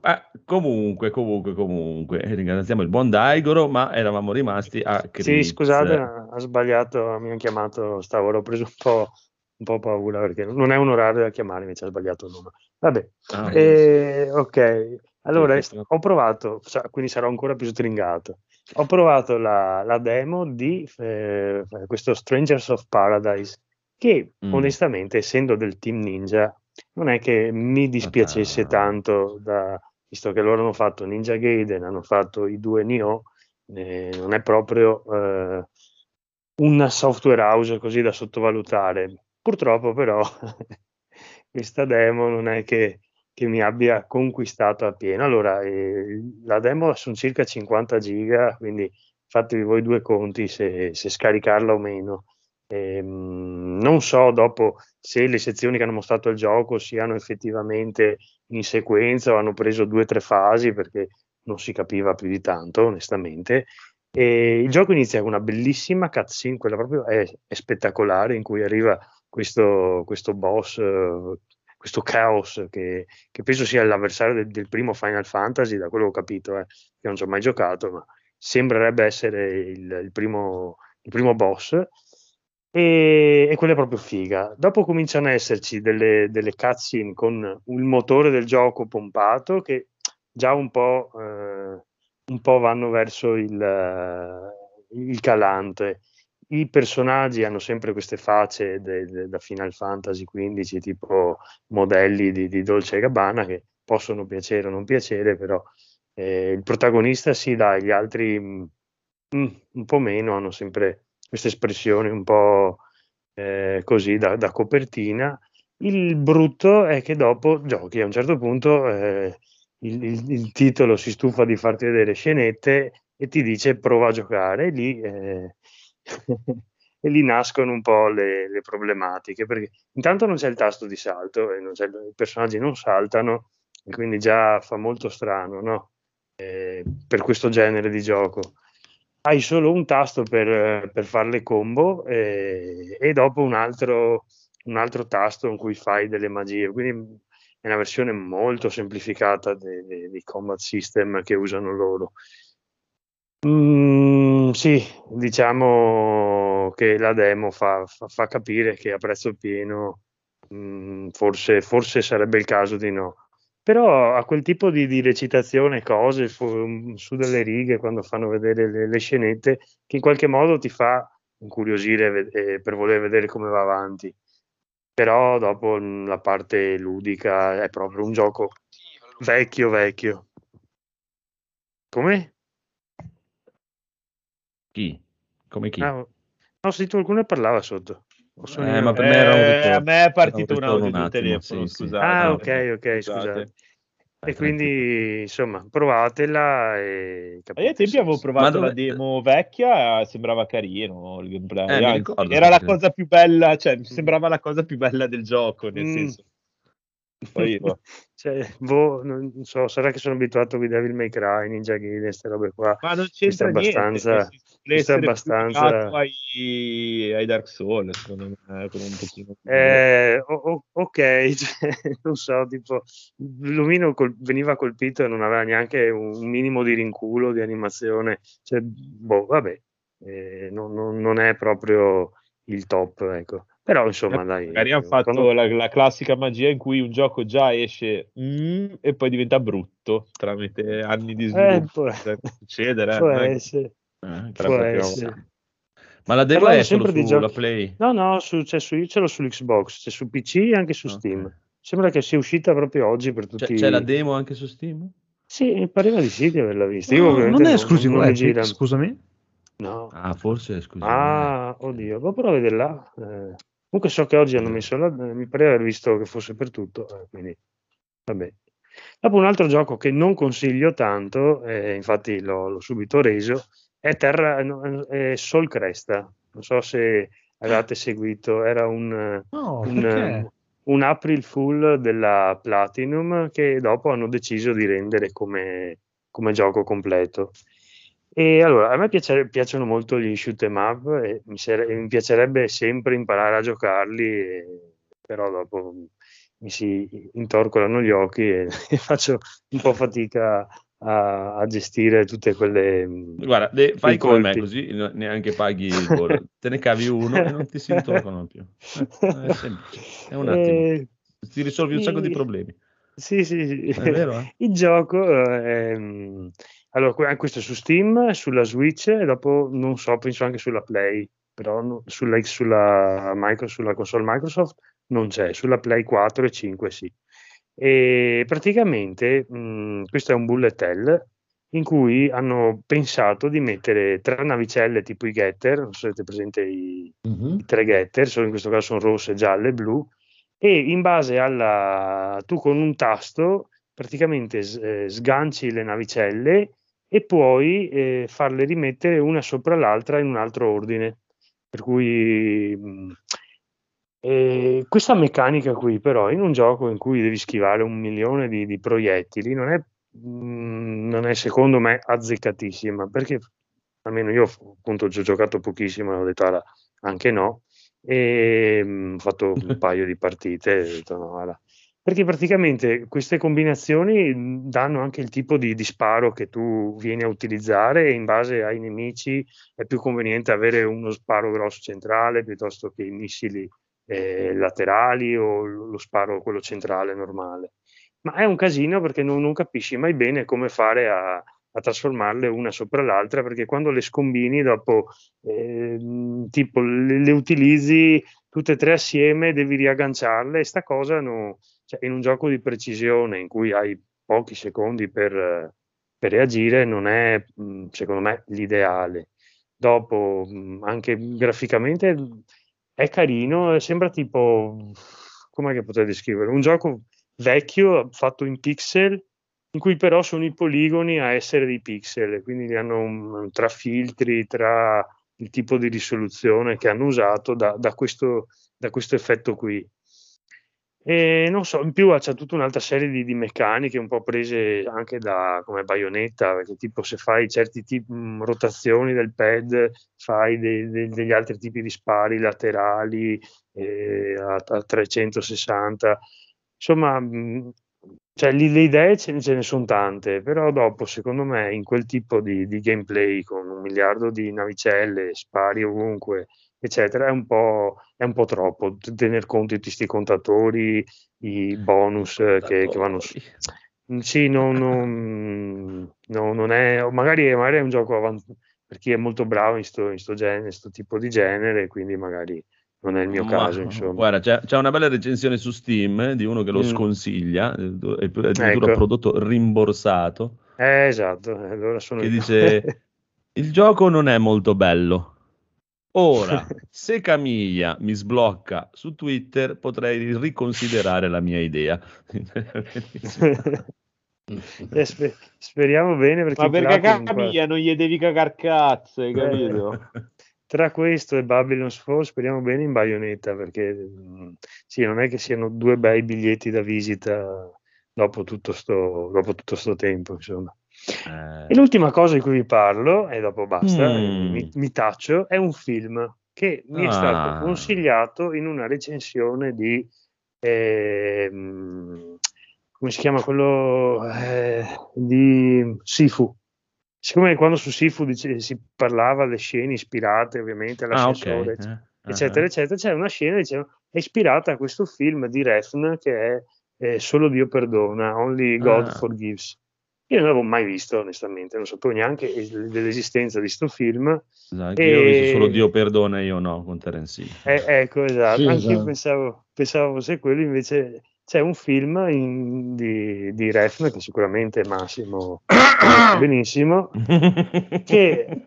Ma comunque, comunque, comunque, ringraziamo il buon Daigoro, ma eravamo rimasti a sì, Chris. scusate, ha sbagliato, mi hanno chiamato, stavo, ero preso un po', un po' paura perché non è un orario da chiamare, invece ha sbagliato il numero. Vabbè, Ah, Eh, ok, allora ho provato, quindi sarò ancora più stringato. Ho provato la, la demo di eh, questo Strangers of Paradise, che Mm. onestamente, essendo del team Ninja, non è che mi dispiacesse Ah. tanto, da- visto che loro hanno fatto Ninja Gaiden, hanno fatto i due Nioh, eh, non è proprio eh, un software house così da sottovalutare. Purtroppo però questa demo non è che, che mi abbia conquistato appieno. Allora, eh, la demo sono circa 50 giga, quindi fatevi voi due conti se, se scaricarla o meno. Ehm, non so dopo se le sezioni che hanno mostrato il gioco siano effettivamente in sequenza o hanno preso due o tre fasi perché non si capiva più di tanto, onestamente. E il gioco inizia con una bellissima cutscene, quella proprio è, è spettacolare, in cui arriva questo, questo boss, questo Chaos, che, che penso sia l'avversario del, del primo Final Fantasy, da quello che ho capito, eh, che non ci ho mai giocato, ma sembrerebbe essere il, il primo, il primo boss. E, e quella è proprio figa. Dopo cominciano a esserci delle, delle cutscene con il motore del gioco pompato che già un po', eh, un po' vanno verso il, il calante. I personaggi hanno sempre queste facce de- de- da Final Fantasy XV, tipo modelli di, di Dolce Gabbana, che possono piacere o non piacere, però eh, il protagonista sì, dai, gli altri mm, mm, un po' meno, hanno sempre queste espressioni un po' eh, così da, da copertina. Il brutto è che dopo giochi a un certo punto eh, il, il- il titolo si stufa di farti vedere scenette e ti dice prova a giocare lì, eh, e lì nascono un po' le, le problematiche perché intanto non c'è il tasto di salto e c'è- i personaggi non saltano e quindi già fa molto strano no? Eh, per questo genere di gioco hai solo un tasto per, per fare le combo eh, e dopo un altro, un altro tasto in cui fai delle magie. Quindi è una versione molto semplificata de- de- di combat system che usano loro. Mm, sì, diciamo che la demo fa, fa- fa capire che a prezzo pieno mm, forse, forse sarebbe il caso di no. Però a quel tipo di, di recitazione, cose fu- su delle righe quando fanno vedere le, le scenette, che in qualche modo ti fa incuriosire eh, per voler vedere come va avanti. Però dopo mm, la parte ludica è proprio un gioco vecchio, vecchio. Come? Chi? Come chi? Ah, ho sentito qualcuno che parlava sotto. Eh, io? ma per me era un Eh, ritorno. a me è partito un un audio di telefono, sì, scusate. Ah, ok, Scusate. ok, scusate. E quindi, insomma, provatela e capite. Agli tempi se- avevo provato dove- la demo vecchia, sembrava carino il gameplay. Eh, ricordo, era la cosa più bella, cioè mi sembrava la cosa più bella del gioco, nel Mm. senso. Poi, boh. Cioè, boh, non so, sarà che sono abituato a Devil May Cry, Ninja Gaiden, queste robe qua. Ma non Questo è c'entra niente, abbastanza- abbastanza- ai, ai Dark Souls, secondo me, con un pochino Eh, o- ok, cioè, non so, tipo, Lumino col- veniva colpito e non aveva neanche un minimo di rinculo di animazione, cioè, boh, vabbè, eh, non, non- non è proprio il top, ecco. Però, insomma, dai. Magari hanno fatto quando- la, la classica magia in cui un gioco già esce mm, e poi diventa brutto tramite anni di Eh, sviluppo. può, Può succedere, può è che- essere, Eh, può essere. Ma la demo è solo sempre di sulla giochi- Play? No, no, su, c'è su, io ce l'ho sull'Xbox, c'è su PC e anche su Ok. Steam. Sembra che sia uscita proprio oggi per C'è, tutti. c'è la demo anche su Steam? Sì, mi pareva di sì di averla vista. Io No, ovviamente non è esclusivo non Epic, gira. scusami. No. Ah, forse scusa. Ah, oddio, ma però a vederla. Eh, comunque so che oggi hanno messo la, eh, mi pareva aver visto che fosse per tutto, eh, quindi vabbè. Dopo un altro gioco che non consiglio tanto, eh, infatti l'ho, l'ho subito reso, è Terra, no, è Sol Cresta. Non so se avevate seguito, era un, No, un, un April Fool della Platinum che dopo hanno deciso di rendere come, come gioco completo. E allora, a me piace, piacciono molto gli shoot em up e mi, sere, mi piacerebbe sempre imparare a giocarli, e, però dopo mi si intorcolano gli occhi e, e faccio un po' fatica a, a, gestire tutte quelle. Guarda, de, fai come me così neanche paghi il volo, te ne cavi uno e non ti si intornano più. Eh, è, semplice, è un attimo, eh, ti risolvi un sacco di problemi. Sì, sì, sì. È vero, eh? Il gioco ehm, allora, questo è su Steam, sulla Switch e dopo non so, penso anche sulla Play, però sulla, sulla, Microsoft, sulla console Microsoft non c'è, sulla Play 4 e 5 sì. E praticamente mh, questo è un bullet hell in cui hanno pensato di mettere tre navicelle tipo i getter, non so se avete presente i, mm-hmm. i tre getter, solo in questo caso sono rosse, gialle e blu, e in base alla... tu con un tasto praticamente eh, sganci le navicelle e puoi eh, farle rimettere una sopra l'altra in un altro ordine. Per cui mh, eh, questa meccanica qui, però, in un gioco in cui devi schivare un milione di, di proiettili, non è, mh, non è, secondo me azzeccatissima, perché almeno io appunto ci ho giocato pochissimo, ho detto ah, anche no, e ho fatto un paio di partite, ho detto no, allora. Perché praticamente queste combinazioni danno anche il tipo di, di, sparo che tu vieni a utilizzare e in base ai nemici è più conveniente avere uno sparo grosso centrale piuttosto che i missili eh, laterali o lo sparo quello centrale normale. Ma è un casino perché non, non capisci mai bene come fare a, a, trasformarle una sopra l'altra perché quando le scombini dopo eh, tipo le, le, utilizzi tutte e tre assieme devi riagganciarle e sta cosa no, cioè, in un gioco di precisione in cui hai pochi secondi per, per reagire non è secondo me l'ideale dopo anche graficamente è carino, sembra tipo, come potrei descrivere? Un gioco vecchio fatto in pixel, in cui però sono i poligoni a essere dei pixel, quindi hanno un, tra filtri, tra il tipo di risoluzione che hanno usato da, da, questo, da questo effetto qui. E non so, in più c'è tutta un'altra serie di, di, meccaniche un po' prese anche da come baionetta, perché tipo se fai certi tipi, mh, rotazioni del pad, fai de, de, degli altri tipi di spari laterali eh, a, a, 360. Insomma, mh, cioè, lì, le idee ce ce ne sono tante, però dopo, secondo me, in quel tipo di, di gameplay con un miliardo di navicelle, spari ovunque, eccetera, è un po', è un po troppo tener conto di questi contatori, i bonus che, che, vanno su. Sì, no, no, no, non è, magari, magari, è un gioco avanti, per chi è molto bravo in questo genere, tipo di genere, quindi magari non è il mio Ma, caso. Insomma. Guarda, c'è, c'è, una bella recensione su Steam di uno che lo mm. sconsiglia, addirittura ecco. prodotto rimborsato. Eh, esatto, allora sono che dice il gioco non è molto bello, Ora, se Camiglia mi sblocca su Twitter, potrei riconsiderare la mia idea. eh, sper- speriamo bene perché ma perché Camiglia non gli devi cagar cazzo hai capito? Eh, tra questo e Babylon's Fall speriamo bene in Bayonetta perché mm, sì, non è che siano due bei biglietti da visita dopo tutto sto, dopo tutto sto tempo insomma eh. E l'ultima cosa di cui vi parlo, e dopo basta, mm. mi, mi, taccio, è un film che mi è stato ah. consigliato in una recensione di... Eh, come si chiama quello? Eh, di Sifu. Siccome quando su Sifu dice, si parlava delle scene ispirate ovviamente all'ascensore, ah, okay. eh. eccetera, uh-huh. eccetera, c'è una scena diciamo, è ispirata a questo film di Refn che è eh, Solo Dio perdona, Only God ah. Forgives. Io non l'avevo mai visto, onestamente, non sapevo neanche dell'esistenza di questo film. Esatto, e... Io ho visto solo Dio perdona, io no, con Terence Hill. Eh, ecco, esatto. Sì, Anche esatto. io pensavo, pensavo fosse quello, invece c'è un film in, di, di Refn che sicuramente Massimo benissimo che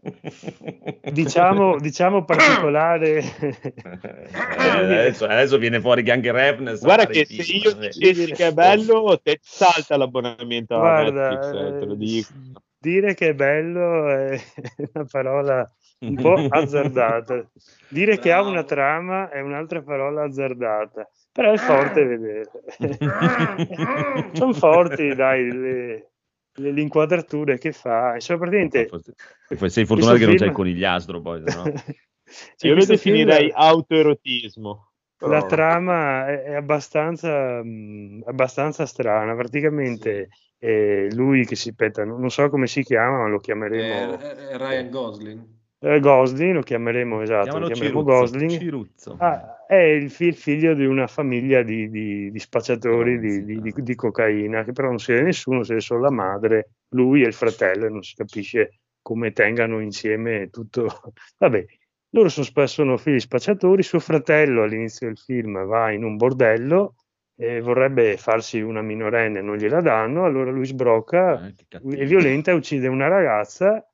diciamo, diciamo particolare eh, adesso, adesso, viene fuori che anche Refn guarda che se io dicessi che è bello te salta l'abbonamento guarda, Netflix, eh, te lo dico. dire che è bello è una parola un po' azzardata. Dire che ha una trama è un'altra parola azzardata però è forte vedere. Sono forti, dai, le, le, le inquadrature che fa. Insomma, praticamente... Sei fortunato che non film- c'è il conigliastro poi, no? Sì, Io lo questo film- definirei autoerotismo. La Però- trama è, abbastanza, mh, abbastanza strana. Praticamente eh, lui che si peta, non non so come si chiama, ma lo chiameremo È, è Ryan Gosling. Eh, Gosling, lo chiameremo esatto, lo chiameremo Ciruzzo, Gosling. Ciruzzo. Ah, è il, fi- figlio di una famiglia di, di- di spacciatori di, di- di- di cocaina, che però non si vede nessuno, si vede solo la madre, lui e il fratello, e non si capisce come tengano insieme tutto. Vabbè, loro sono spesso sono figli spacciatori, suo fratello all'inizio del film va in un bordello e vorrebbe farsi una minorenne, non gliela danno, allora lui sbrocca, Eh, è violenta uccide una ragazza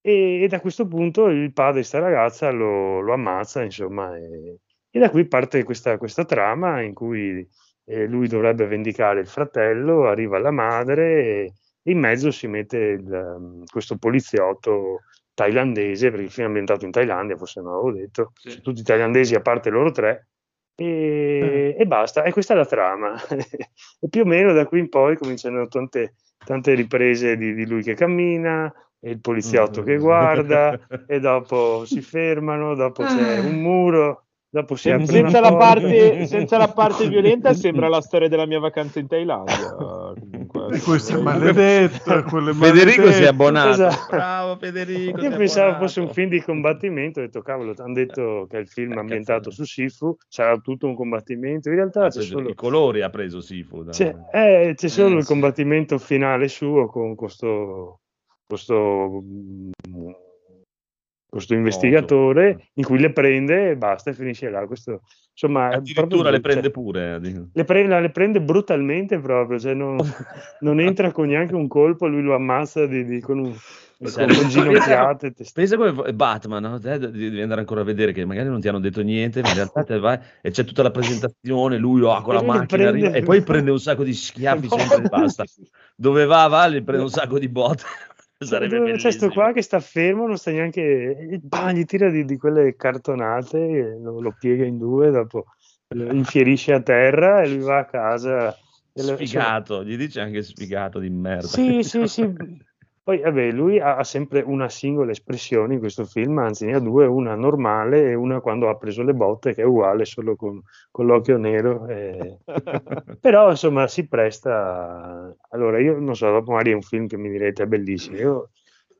e, e da questo punto il padre di questa ragazza lo, lo ammazza, insomma, e, e da qui parte questa, questa trama in cui eh, lui dovrebbe vendicare il fratello, arriva la madre e in mezzo si mette il, um, questo poliziotto thailandese, perché il film è ambientato in Thailandia, forse non l'avevo detto, Sì. tutti thailandesi a parte loro tre, e, e basta, e questa è la trama. e più o meno da qui in poi cominciano tante, tante riprese di, di lui che cammina, e il poliziotto che guarda, e dopo si fermano, dopo c'è un muro, dopo si apre Senza la, parte, senza la parte violenta sembra la storia della mia vacanza in Thailandia. Comunque, E questo è maledetto. è Federico si è abbonato. Esatto. Bravo Federico. Io è pensavo abbonato. fosse un film di combattimento, ho detto cavolo, hanno detto che è il film Eh, ambientato cazzate. su Sifu, sarà tutto un combattimento, in realtà Ha c'è solo, I colori ha preso Sifu. dai. c'è, eh, c'è solo Eh, il sì. combattimento finale suo con questo, questo, mm, questo investigatore in cui le prende e basta e finisce là. Questo, insomma, Addirittura le prende cioè, pure. addirittura. le, pre- le prende brutalmente proprio, cioè non, non entra con neanche un colpo, lui lo ammazza di, di- con, un, Cioè, con, con ginocchiate. test- Pensa come Batman, no? Te devi andare ancora a vedere che magari non ti hanno detto niente, ma in realtà te vai e c'è tutta la presentazione, lui oh, con la macchina prende- arriva, e poi prende un sacco di schiaffi sempre e basta. Dove va, va, gli prende un sacco di botte. Sarebbe c'è sto bellissimo. qua che sta fermo, non sta neanche. bah, gli tira di, di quelle cartonate, lo, lo piega in due, dopo lo infierisce a terra e lui va a casa. Sfigato, gli dice anche sfigato di merda. Sì, sì, sì. Poi, vabbè, lui ha, ha sempre una singola espressione in questo film, anzi ne ha due, una normale e una quando ha preso le botte, che è uguale, solo con, con l'occhio nero. eh. Però, insomma, si presta... Allora, io non so, dopo magari è un film che mi direte è bellissimo. Io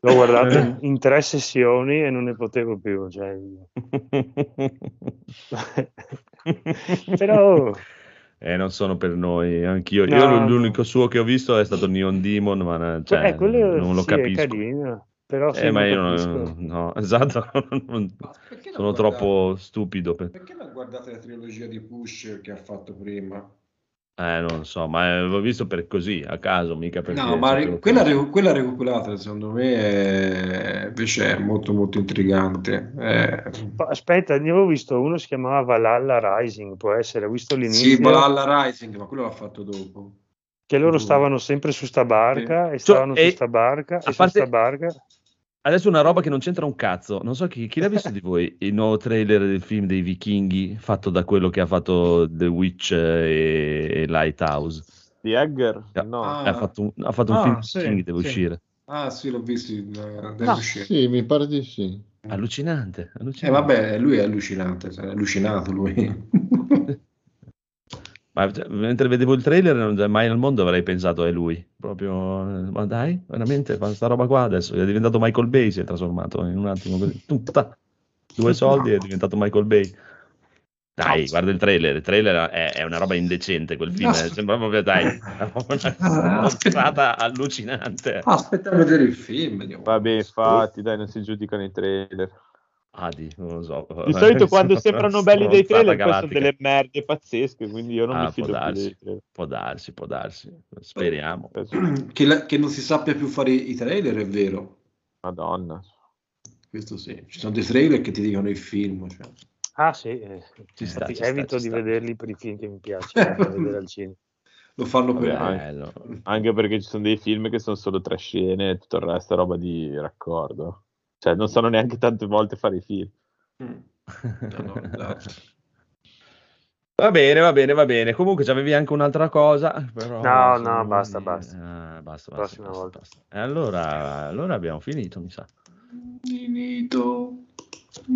l'ho guardato in, in tre sessioni e non ne potevo più. Cioè... Però... Eh, non sono per noi, anch'io. No, Io l'unico suo che ho visto è stato Neon Demon, ma cioè, eh, quello non lo sì, è capisco. carino, però sì, Eh, ma non io capisco. non, no, esatto, non- sono guardate- troppo stupido. Per... Perché non guardate la trilogia di Pusher che ha fatto prima? Eh, non so, ma eh, l'ho visto per così, a caso, mica perché... No, ma ri- quella, quella recuperata secondo me è- invece è molto molto intrigante. Eh, Pa- Aspetta, ne avevo visto uno si chiamava Valhalla Rising, può essere, ho visto l'inizio, sì, Valhalla Rising, ma quello l'ha fatto dopo. che loro Sì. stavano sempre su sta barca e Cioè, stavano e- su sta barca a e su parte- sta barca. Adesso una roba che non c'entra un cazzo. Non so chi, chi l'ha visto di voi il nuovo trailer del film dei vichinghi fatto da quello che ha fatto The Witch e, e Lighthouse. Di Egger? Ah, No. Ah. Ha fatto un, ha fatto un Ah, film sì, vichinghi, deve sì. uscire. Ah sì, l'ho visto in, eh, deve Ah, uscire. sì, mi pare di sì. Allucinante, Eh, allucinante. vabbè, lui è allucinante, è allucinato lui. Ma, cioè, mentre vedevo il trailer, non- mai al mondo avrei pensato è lui. Proprio, eh, ma dai, veramente, fa sta roba qua adesso. È diventato Michael Bay, si è trasformato in un attimo così. Tutta. Due soldi e è diventato Michael Bay. Dai, guarda il trailer. Il trailer è, è una roba indecente quel film. No. eh, Sembra proprio, dai, una mostrata allucinante. Aspetta a vedere il film. Vabbè, infatti, dai, non si giudicano i trailer. Adi, non lo so. Di solito quando sembrano belli dei trailer poi sono delle merde pazzesche, quindi io non Ah, mi fido darsi. Può darsi, può darsi. Speriamo. Che, la- che non si sappia più fare i trailer è vero. Madonna. Questo sì. Ci sono dei trailer che ti dicono il film. Cioè. Ah sì, eh, Ci sta, ci sta, evito ci di sta. vederli per i film che mi piacciono al cinema. Lo fanno per Vabbè, Bello. Anche perché ci sono dei film che sono solo tre scene e tutto il resto è roba di raccordo. Cioè, non sanno neanche tante volte fare i film. Mm. No, esatto. Va bene, va bene, va bene. Comunque c'avevi anche un'altra cosa. Però, No, no, basta, basta. Ah, basta, basta, Prossima basta, volta. basta. E allora, allora abbiamo finito, mi sa. Finito.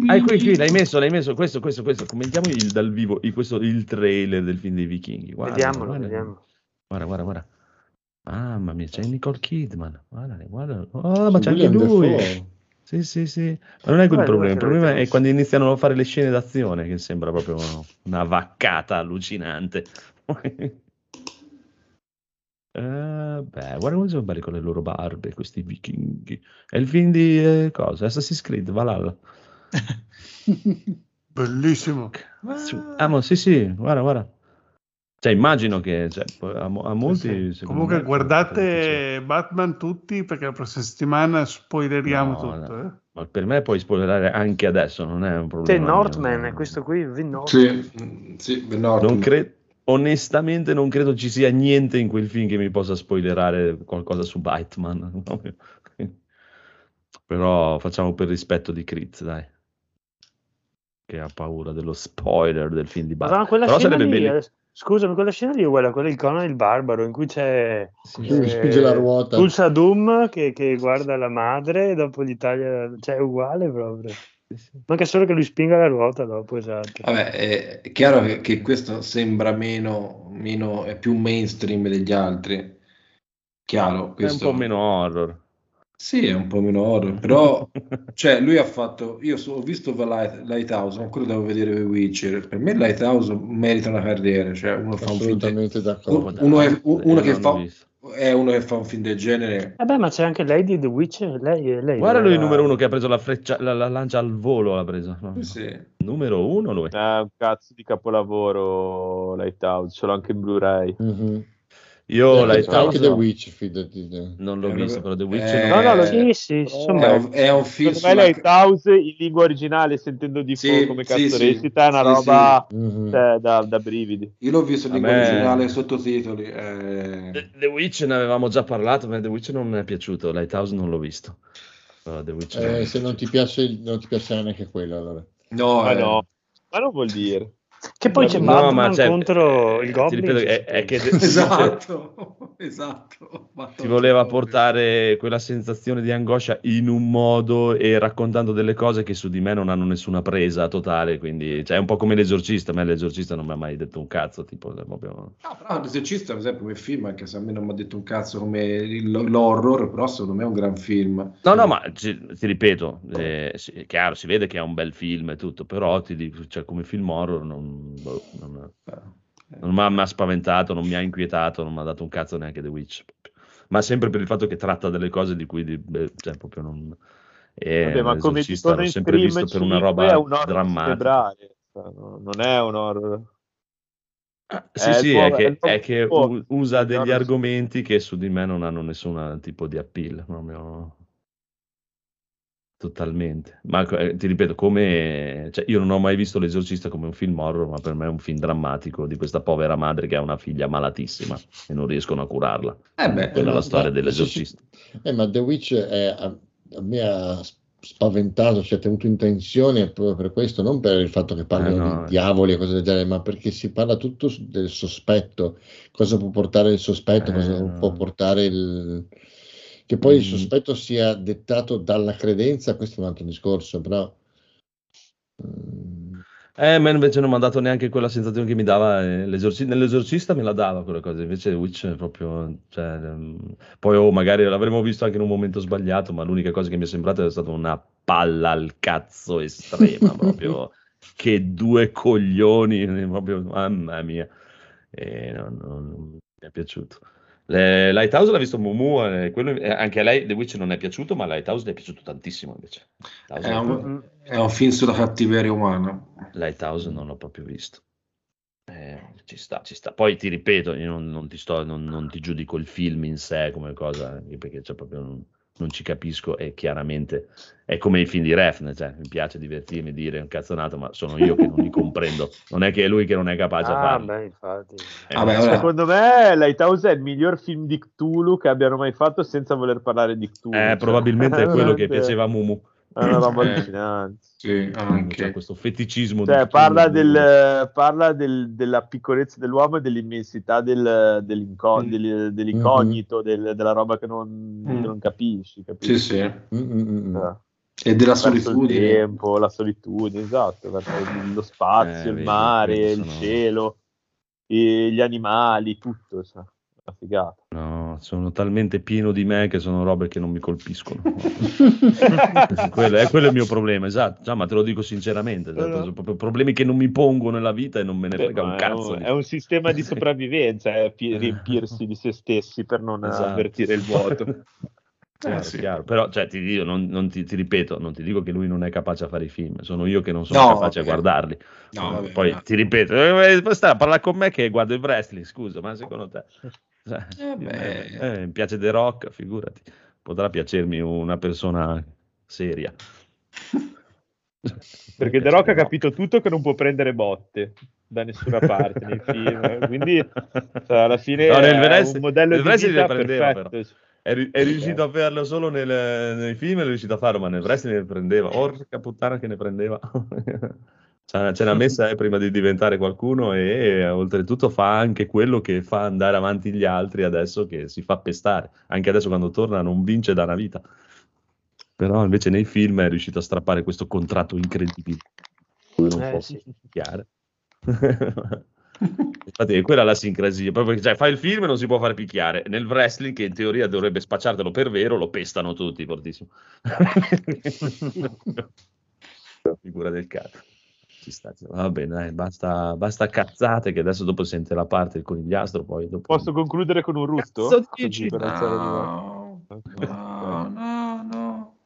Ah, qui, qui, l'hai messo, l'hai messo. Questo, questo, questo. Commentiamo il, dal vivo il, questo, il trailer del film dei vichinghi. Guarda, Vediamolo, guarda, vediamo. Guarda, guarda, guarda. Mamma mia, c'è Nicole Kidman. Guarda, guarda. Oh, ma c'è anche lui. Sì, sì, sì. Ma non è quel Beh, problema. Il problema è quando iniziano a fare le scene d'azione, che sembra proprio una vaccata allucinante. Eh, beh, guarda come sono belli con le loro barbe, questi vichinghi. È il film di eh, cosa? Assassin's Creed, Valhalla. Bellissimo. Ah, ma sì, sì, guarda, guarda. Cioè, immagino che cioè, a, a molti. secondo Comunque me, guardate Batman tutti perché la prossima settimana spoileriamo No, tutto. no. eh. Ma per me puoi spoilerare anche adesso, non è un problema. Northman, mio. è questo qui, The Northman. Sì, mm, sì, Ben Norton. Non cre- onestamente non credo ci sia niente in quel film che mi possa spoilerare qualcosa su Batman. Però facciamo per rispetto di Critz, dai. Che ha paura dello spoiler del film di Batman. Madonna, quella Però scena lì, scusami, quella scena lì è uguale a quella di Conan il Barbaro, in cui c'è Sì, eh, spinge la ruota. Tulsa Doom che, che guarda la madre e dopo gli taglia, cioè è uguale proprio. Manca solo che lui spinga la ruota dopo, esatto. Vabbè, è, chiaro che, che questo sembra meno, meno, è più mainstream degli altri. Chiaro, È un questo po' meno horror. Sì, è un po' meno horror, però cioè, lui ha fatto, io so- ho visto The Light- Lighthouse, ancora devo vedere The Witcher, per me Lighthouse merita una carriera, cioè uno fa un film de- Assolutamente d'accordo. uno, è, uno Io che fa, visto. è uno che fa un film del genere, Vabbè, ma c'è anche lei di The Witcher, lei, lei Guarda lui il numero uno che ha preso la, freccia, la, la lancia al volo. L'ha preso. No, no. sì. Numero uno lui. È un cazzo di capolavoro Lighthouse, ce l'ho anche in Blu-ray. Mhm. Io anche, Lighthouse anche The no, Witch, fidati. te. non l'ho Eh, visto, però The Witcher eh, No, no, lo- Eh, sì, sì, sono È un, è un film Secondo me Lighthouse in lingua originale, sentendo di Sì, fuoco come sì, cazzo sì. recita, è una Sì, roba cioè, da, da brividi. Io l'ho visto in lingua me- originale sottotitoli. eh, The, The Witch ne avevamo già parlato, ma The Witch non mi è piaciuto. Lighthouse non l'ho visto. Witch Eh, se non ti piace, non ti piacerà neanche quello. Allora. No, Ma eh, no, ma non vuol dire. Che poi c'è No, Batman ma cioè, contro eh, il ti Goblin. ripeto, è, è che esatto, esatto. si voleva portare quella sensazione di angoscia in un modo e raccontando delle cose che su di me non hanno nessuna presa totale. Quindi cioè, è un po' come l'esorcista. A me l'esorcista non mi ha mai detto un cazzo. Tipo, è proprio... No, però l'esorcista, per esempio, come film, anche se a me non mi ha detto un cazzo come il- l'horror, però secondo me è un gran film. No, no, ma ci- ti ripeto, eh, sì, è chiaro, si vede che è un bel film e tutto, però ti dico, cioè, come film horror non, boh, non, non mi ha spaventato, non mi ha inquietato, non mi ha dato un cazzo neanche The Witch. Ma sempre per il fatto che tratta delle cose di cui di- beh, cioè, proprio non... E Vabbè, ma come dicono l'ho sempre visto per una 5 roba è un drammatica. cioè, no- non è un horror. Ah, È Sì, il sì, nuovo- è è che, è che usa degli argomenti che su di me non hanno nessun tipo di appeal, proprio totalmente. Ma eh, ti ripeto, come cioè, io non ho mai visto L'Esorcista come un film horror, ma per me è un film drammatico di questa povera madre che ha una figlia malatissima e non riescono a curarla. Eh beh, Quella è la storia ma- dell'Esorcista. Eh, ma The Witch è- a, a me ha spaventato, ci ha tenuto in tensione proprio per questo, non per il fatto che parlino Eh, no, di eh. diavoli e cose del genere, ma perché si parla tutto del sospetto, cosa può portare il sospetto, Eh, cosa no. può portare il... Che poi il Mm. sospetto sia dettato dalla credenza, questo è un altro discorso, però... mm, Eh, ma invece non mi ha dato neanche quella sensazione che mi dava eh, l'esorci- nell'esorcista me la dava quella cosa, invece Witch è proprio, cioè, ehm, poi oh, magari l'avremmo visto anche in un momento sbagliato, ma l'unica cosa che mi è sembrata è stata una palla al cazzo estrema, proprio che due coglioni, eh, proprio, mamma mia, e non, non- non mi è piaciuto. Le- Lighthouse l'ha visto Mumu, eh, quello- eh, anche a lei The Witch non è piaciuto, ma Lighthouse le è piaciuto tantissimo invece. È un, è un film sulla cattiveria umana. Lighthouse non l'ho proprio visto. Eh, ci sta, ci sta. Poi ti ripeto, io non, non ti sto, non, non ti giudico il film in sé come cosa, perché cioè, proprio non, non ci capisco e chiaramente è come i film di Refn, cioè, mi piace divertirmi, dire un cazzonato, ma sono io che non li comprendo. Non è che è lui che non è capace a Ah, farlo. beh, infatti. Eh, ora- so. Secondo me Lighthouse è il miglior film di Cthulhu che abbiano mai fatto senza voler parlare di Cthulhu. Eh, cioè, probabilmente è quello che piaceva a Mumu. È una roba Eh. allucinante. Sì, C'è anche. questo feticismo. Cioè, parla, del- parla del- della piccolezza dell'uomo e dell'immensità del- dell'inco- Mm. del- dell'incognito, del- della roba che non, Mm. che non capisci. capisci? Sì, sì. Mm, mm, mm, mm. Eh, E della verso il solitudine. tempo, la solitudine, esatto, lo spazio, Eh, il mare, il sono- cielo, e gli animali, tutto. sa. Una figata. No, sono talmente pieno di me che sono robe che non mi colpiscono. quello, è, quello è il mio problema, esatto. Già, ma te lo dico sinceramente, esatto. No, no. sono proprio problemi che non mi pongo nella vita e non me ne Beh, frega un è, cazzo. un, di- è un sistema di sopravvivenza, è pi- riempirsi di se stessi per non Esatto. avvertire il vuoto. Chiaro, Eh, sì. chiaro. Però, cioè, ti, dico, non, non ti, ti ripeto, non ti dico che lui non è capace a fare i film, sono io che non sono No, capace a vabbè. guardarli. No, vabbè, Poi no. ti ripeto, eh, poi stai a parlare con me che guardo il wrestling, scusa, ma secondo te? Cioè, Eh, eh, mi piace The Rock, figurati. Potrà piacermi una persona seria. Perché The Rock ha capito tutto che non può prendere botte da nessuna parte nei film, quindi cioè, alla fine No, nel è wrestling- un modello nel di vita prendeva, perfetto. È, è riuscito a farlo solo nel- nei film, è riuscito a farlo, ma nel wrestling ne prendeva. Porca puttana che ne prendeva. Ce n'ha messa eh, prima di diventare qualcuno e, eh, oltretutto fa anche quello che fa andare avanti gli altri adesso che si fa pestare. Anche adesso quando torna non vince da una vita. Però invece nei film è riuscito a strappare questo contratto incredibile. Non Eh, può sì. picchiare. Infatti è quella la sincrasia, proprio cioè, fai il film e non si può fare picchiare. Nel wrestling, che in teoria dovrebbe spacciartelo per vero, lo pestano tutti, fortissimo. Figura del cazzo. Ci sta, va bene, dai, basta, basta cazzate che adesso dopo sente la parte il conigliastro, poi dopo... Posso concludere con un rutto? Cazzo dici? per alzare di No, no, no, no, no.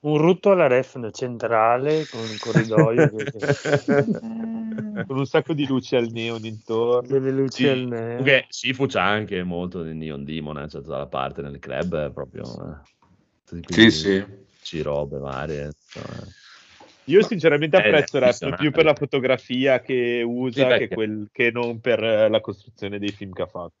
Un rutto alla ref centrale con un corridoio che- Con un sacco di luci al neon intorno. delle luci Sì, al neo. Comunque Sifu c'ha anche molto di Neon Demon, eh, c'è tutta la parte nel club, proprio... eh, Sì, sì. ci robe varie. insomma. Io sinceramente Eh, apprezzo Rap impressionante. più per la fotografia che usa Sì, che, quel- che non per la costruzione dei film che ha fatto.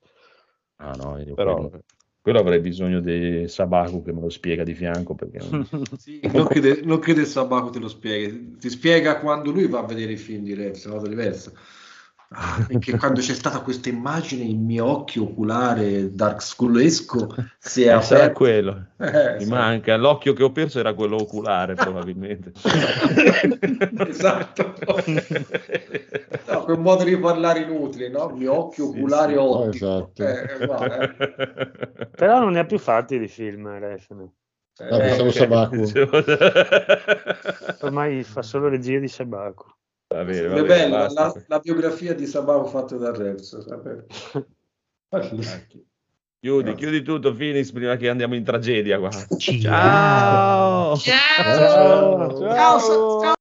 Ah no, io Però quello, quello avrei bisogno di Sabaku che me lo spiega di fianco perché non- Sì, non che, de- non Sabaco te lo spieghi, ti spiega quando lui va a vedere i film di Rex, è una cosa diversa. Perché quando c'è stata questa immagine, il mio occhio oculare dark schoolesco si è Eh, sarà aperto. quello. Eh, Mi sì. manca l'occhio che ho perso era quello oculare probabilmente. esatto. No, quel modo di parlare inutile, no? Il mio occhio Sì, oculare sì. ottico. Esatto. Eh, guarda, eh. Però non ne ha più fatti di film ref. no. Eh, Sabaku. Ormai fa solo regie di Sabaku. Va bene, va bene, bella la, la biografia di Sabaco fatta da Rex. sapete? Chiudi, chiudi tutto, Phoenix, prima che andiamo in tragedia qua. Ciao. Ciao! Ciao. Ciao, ciao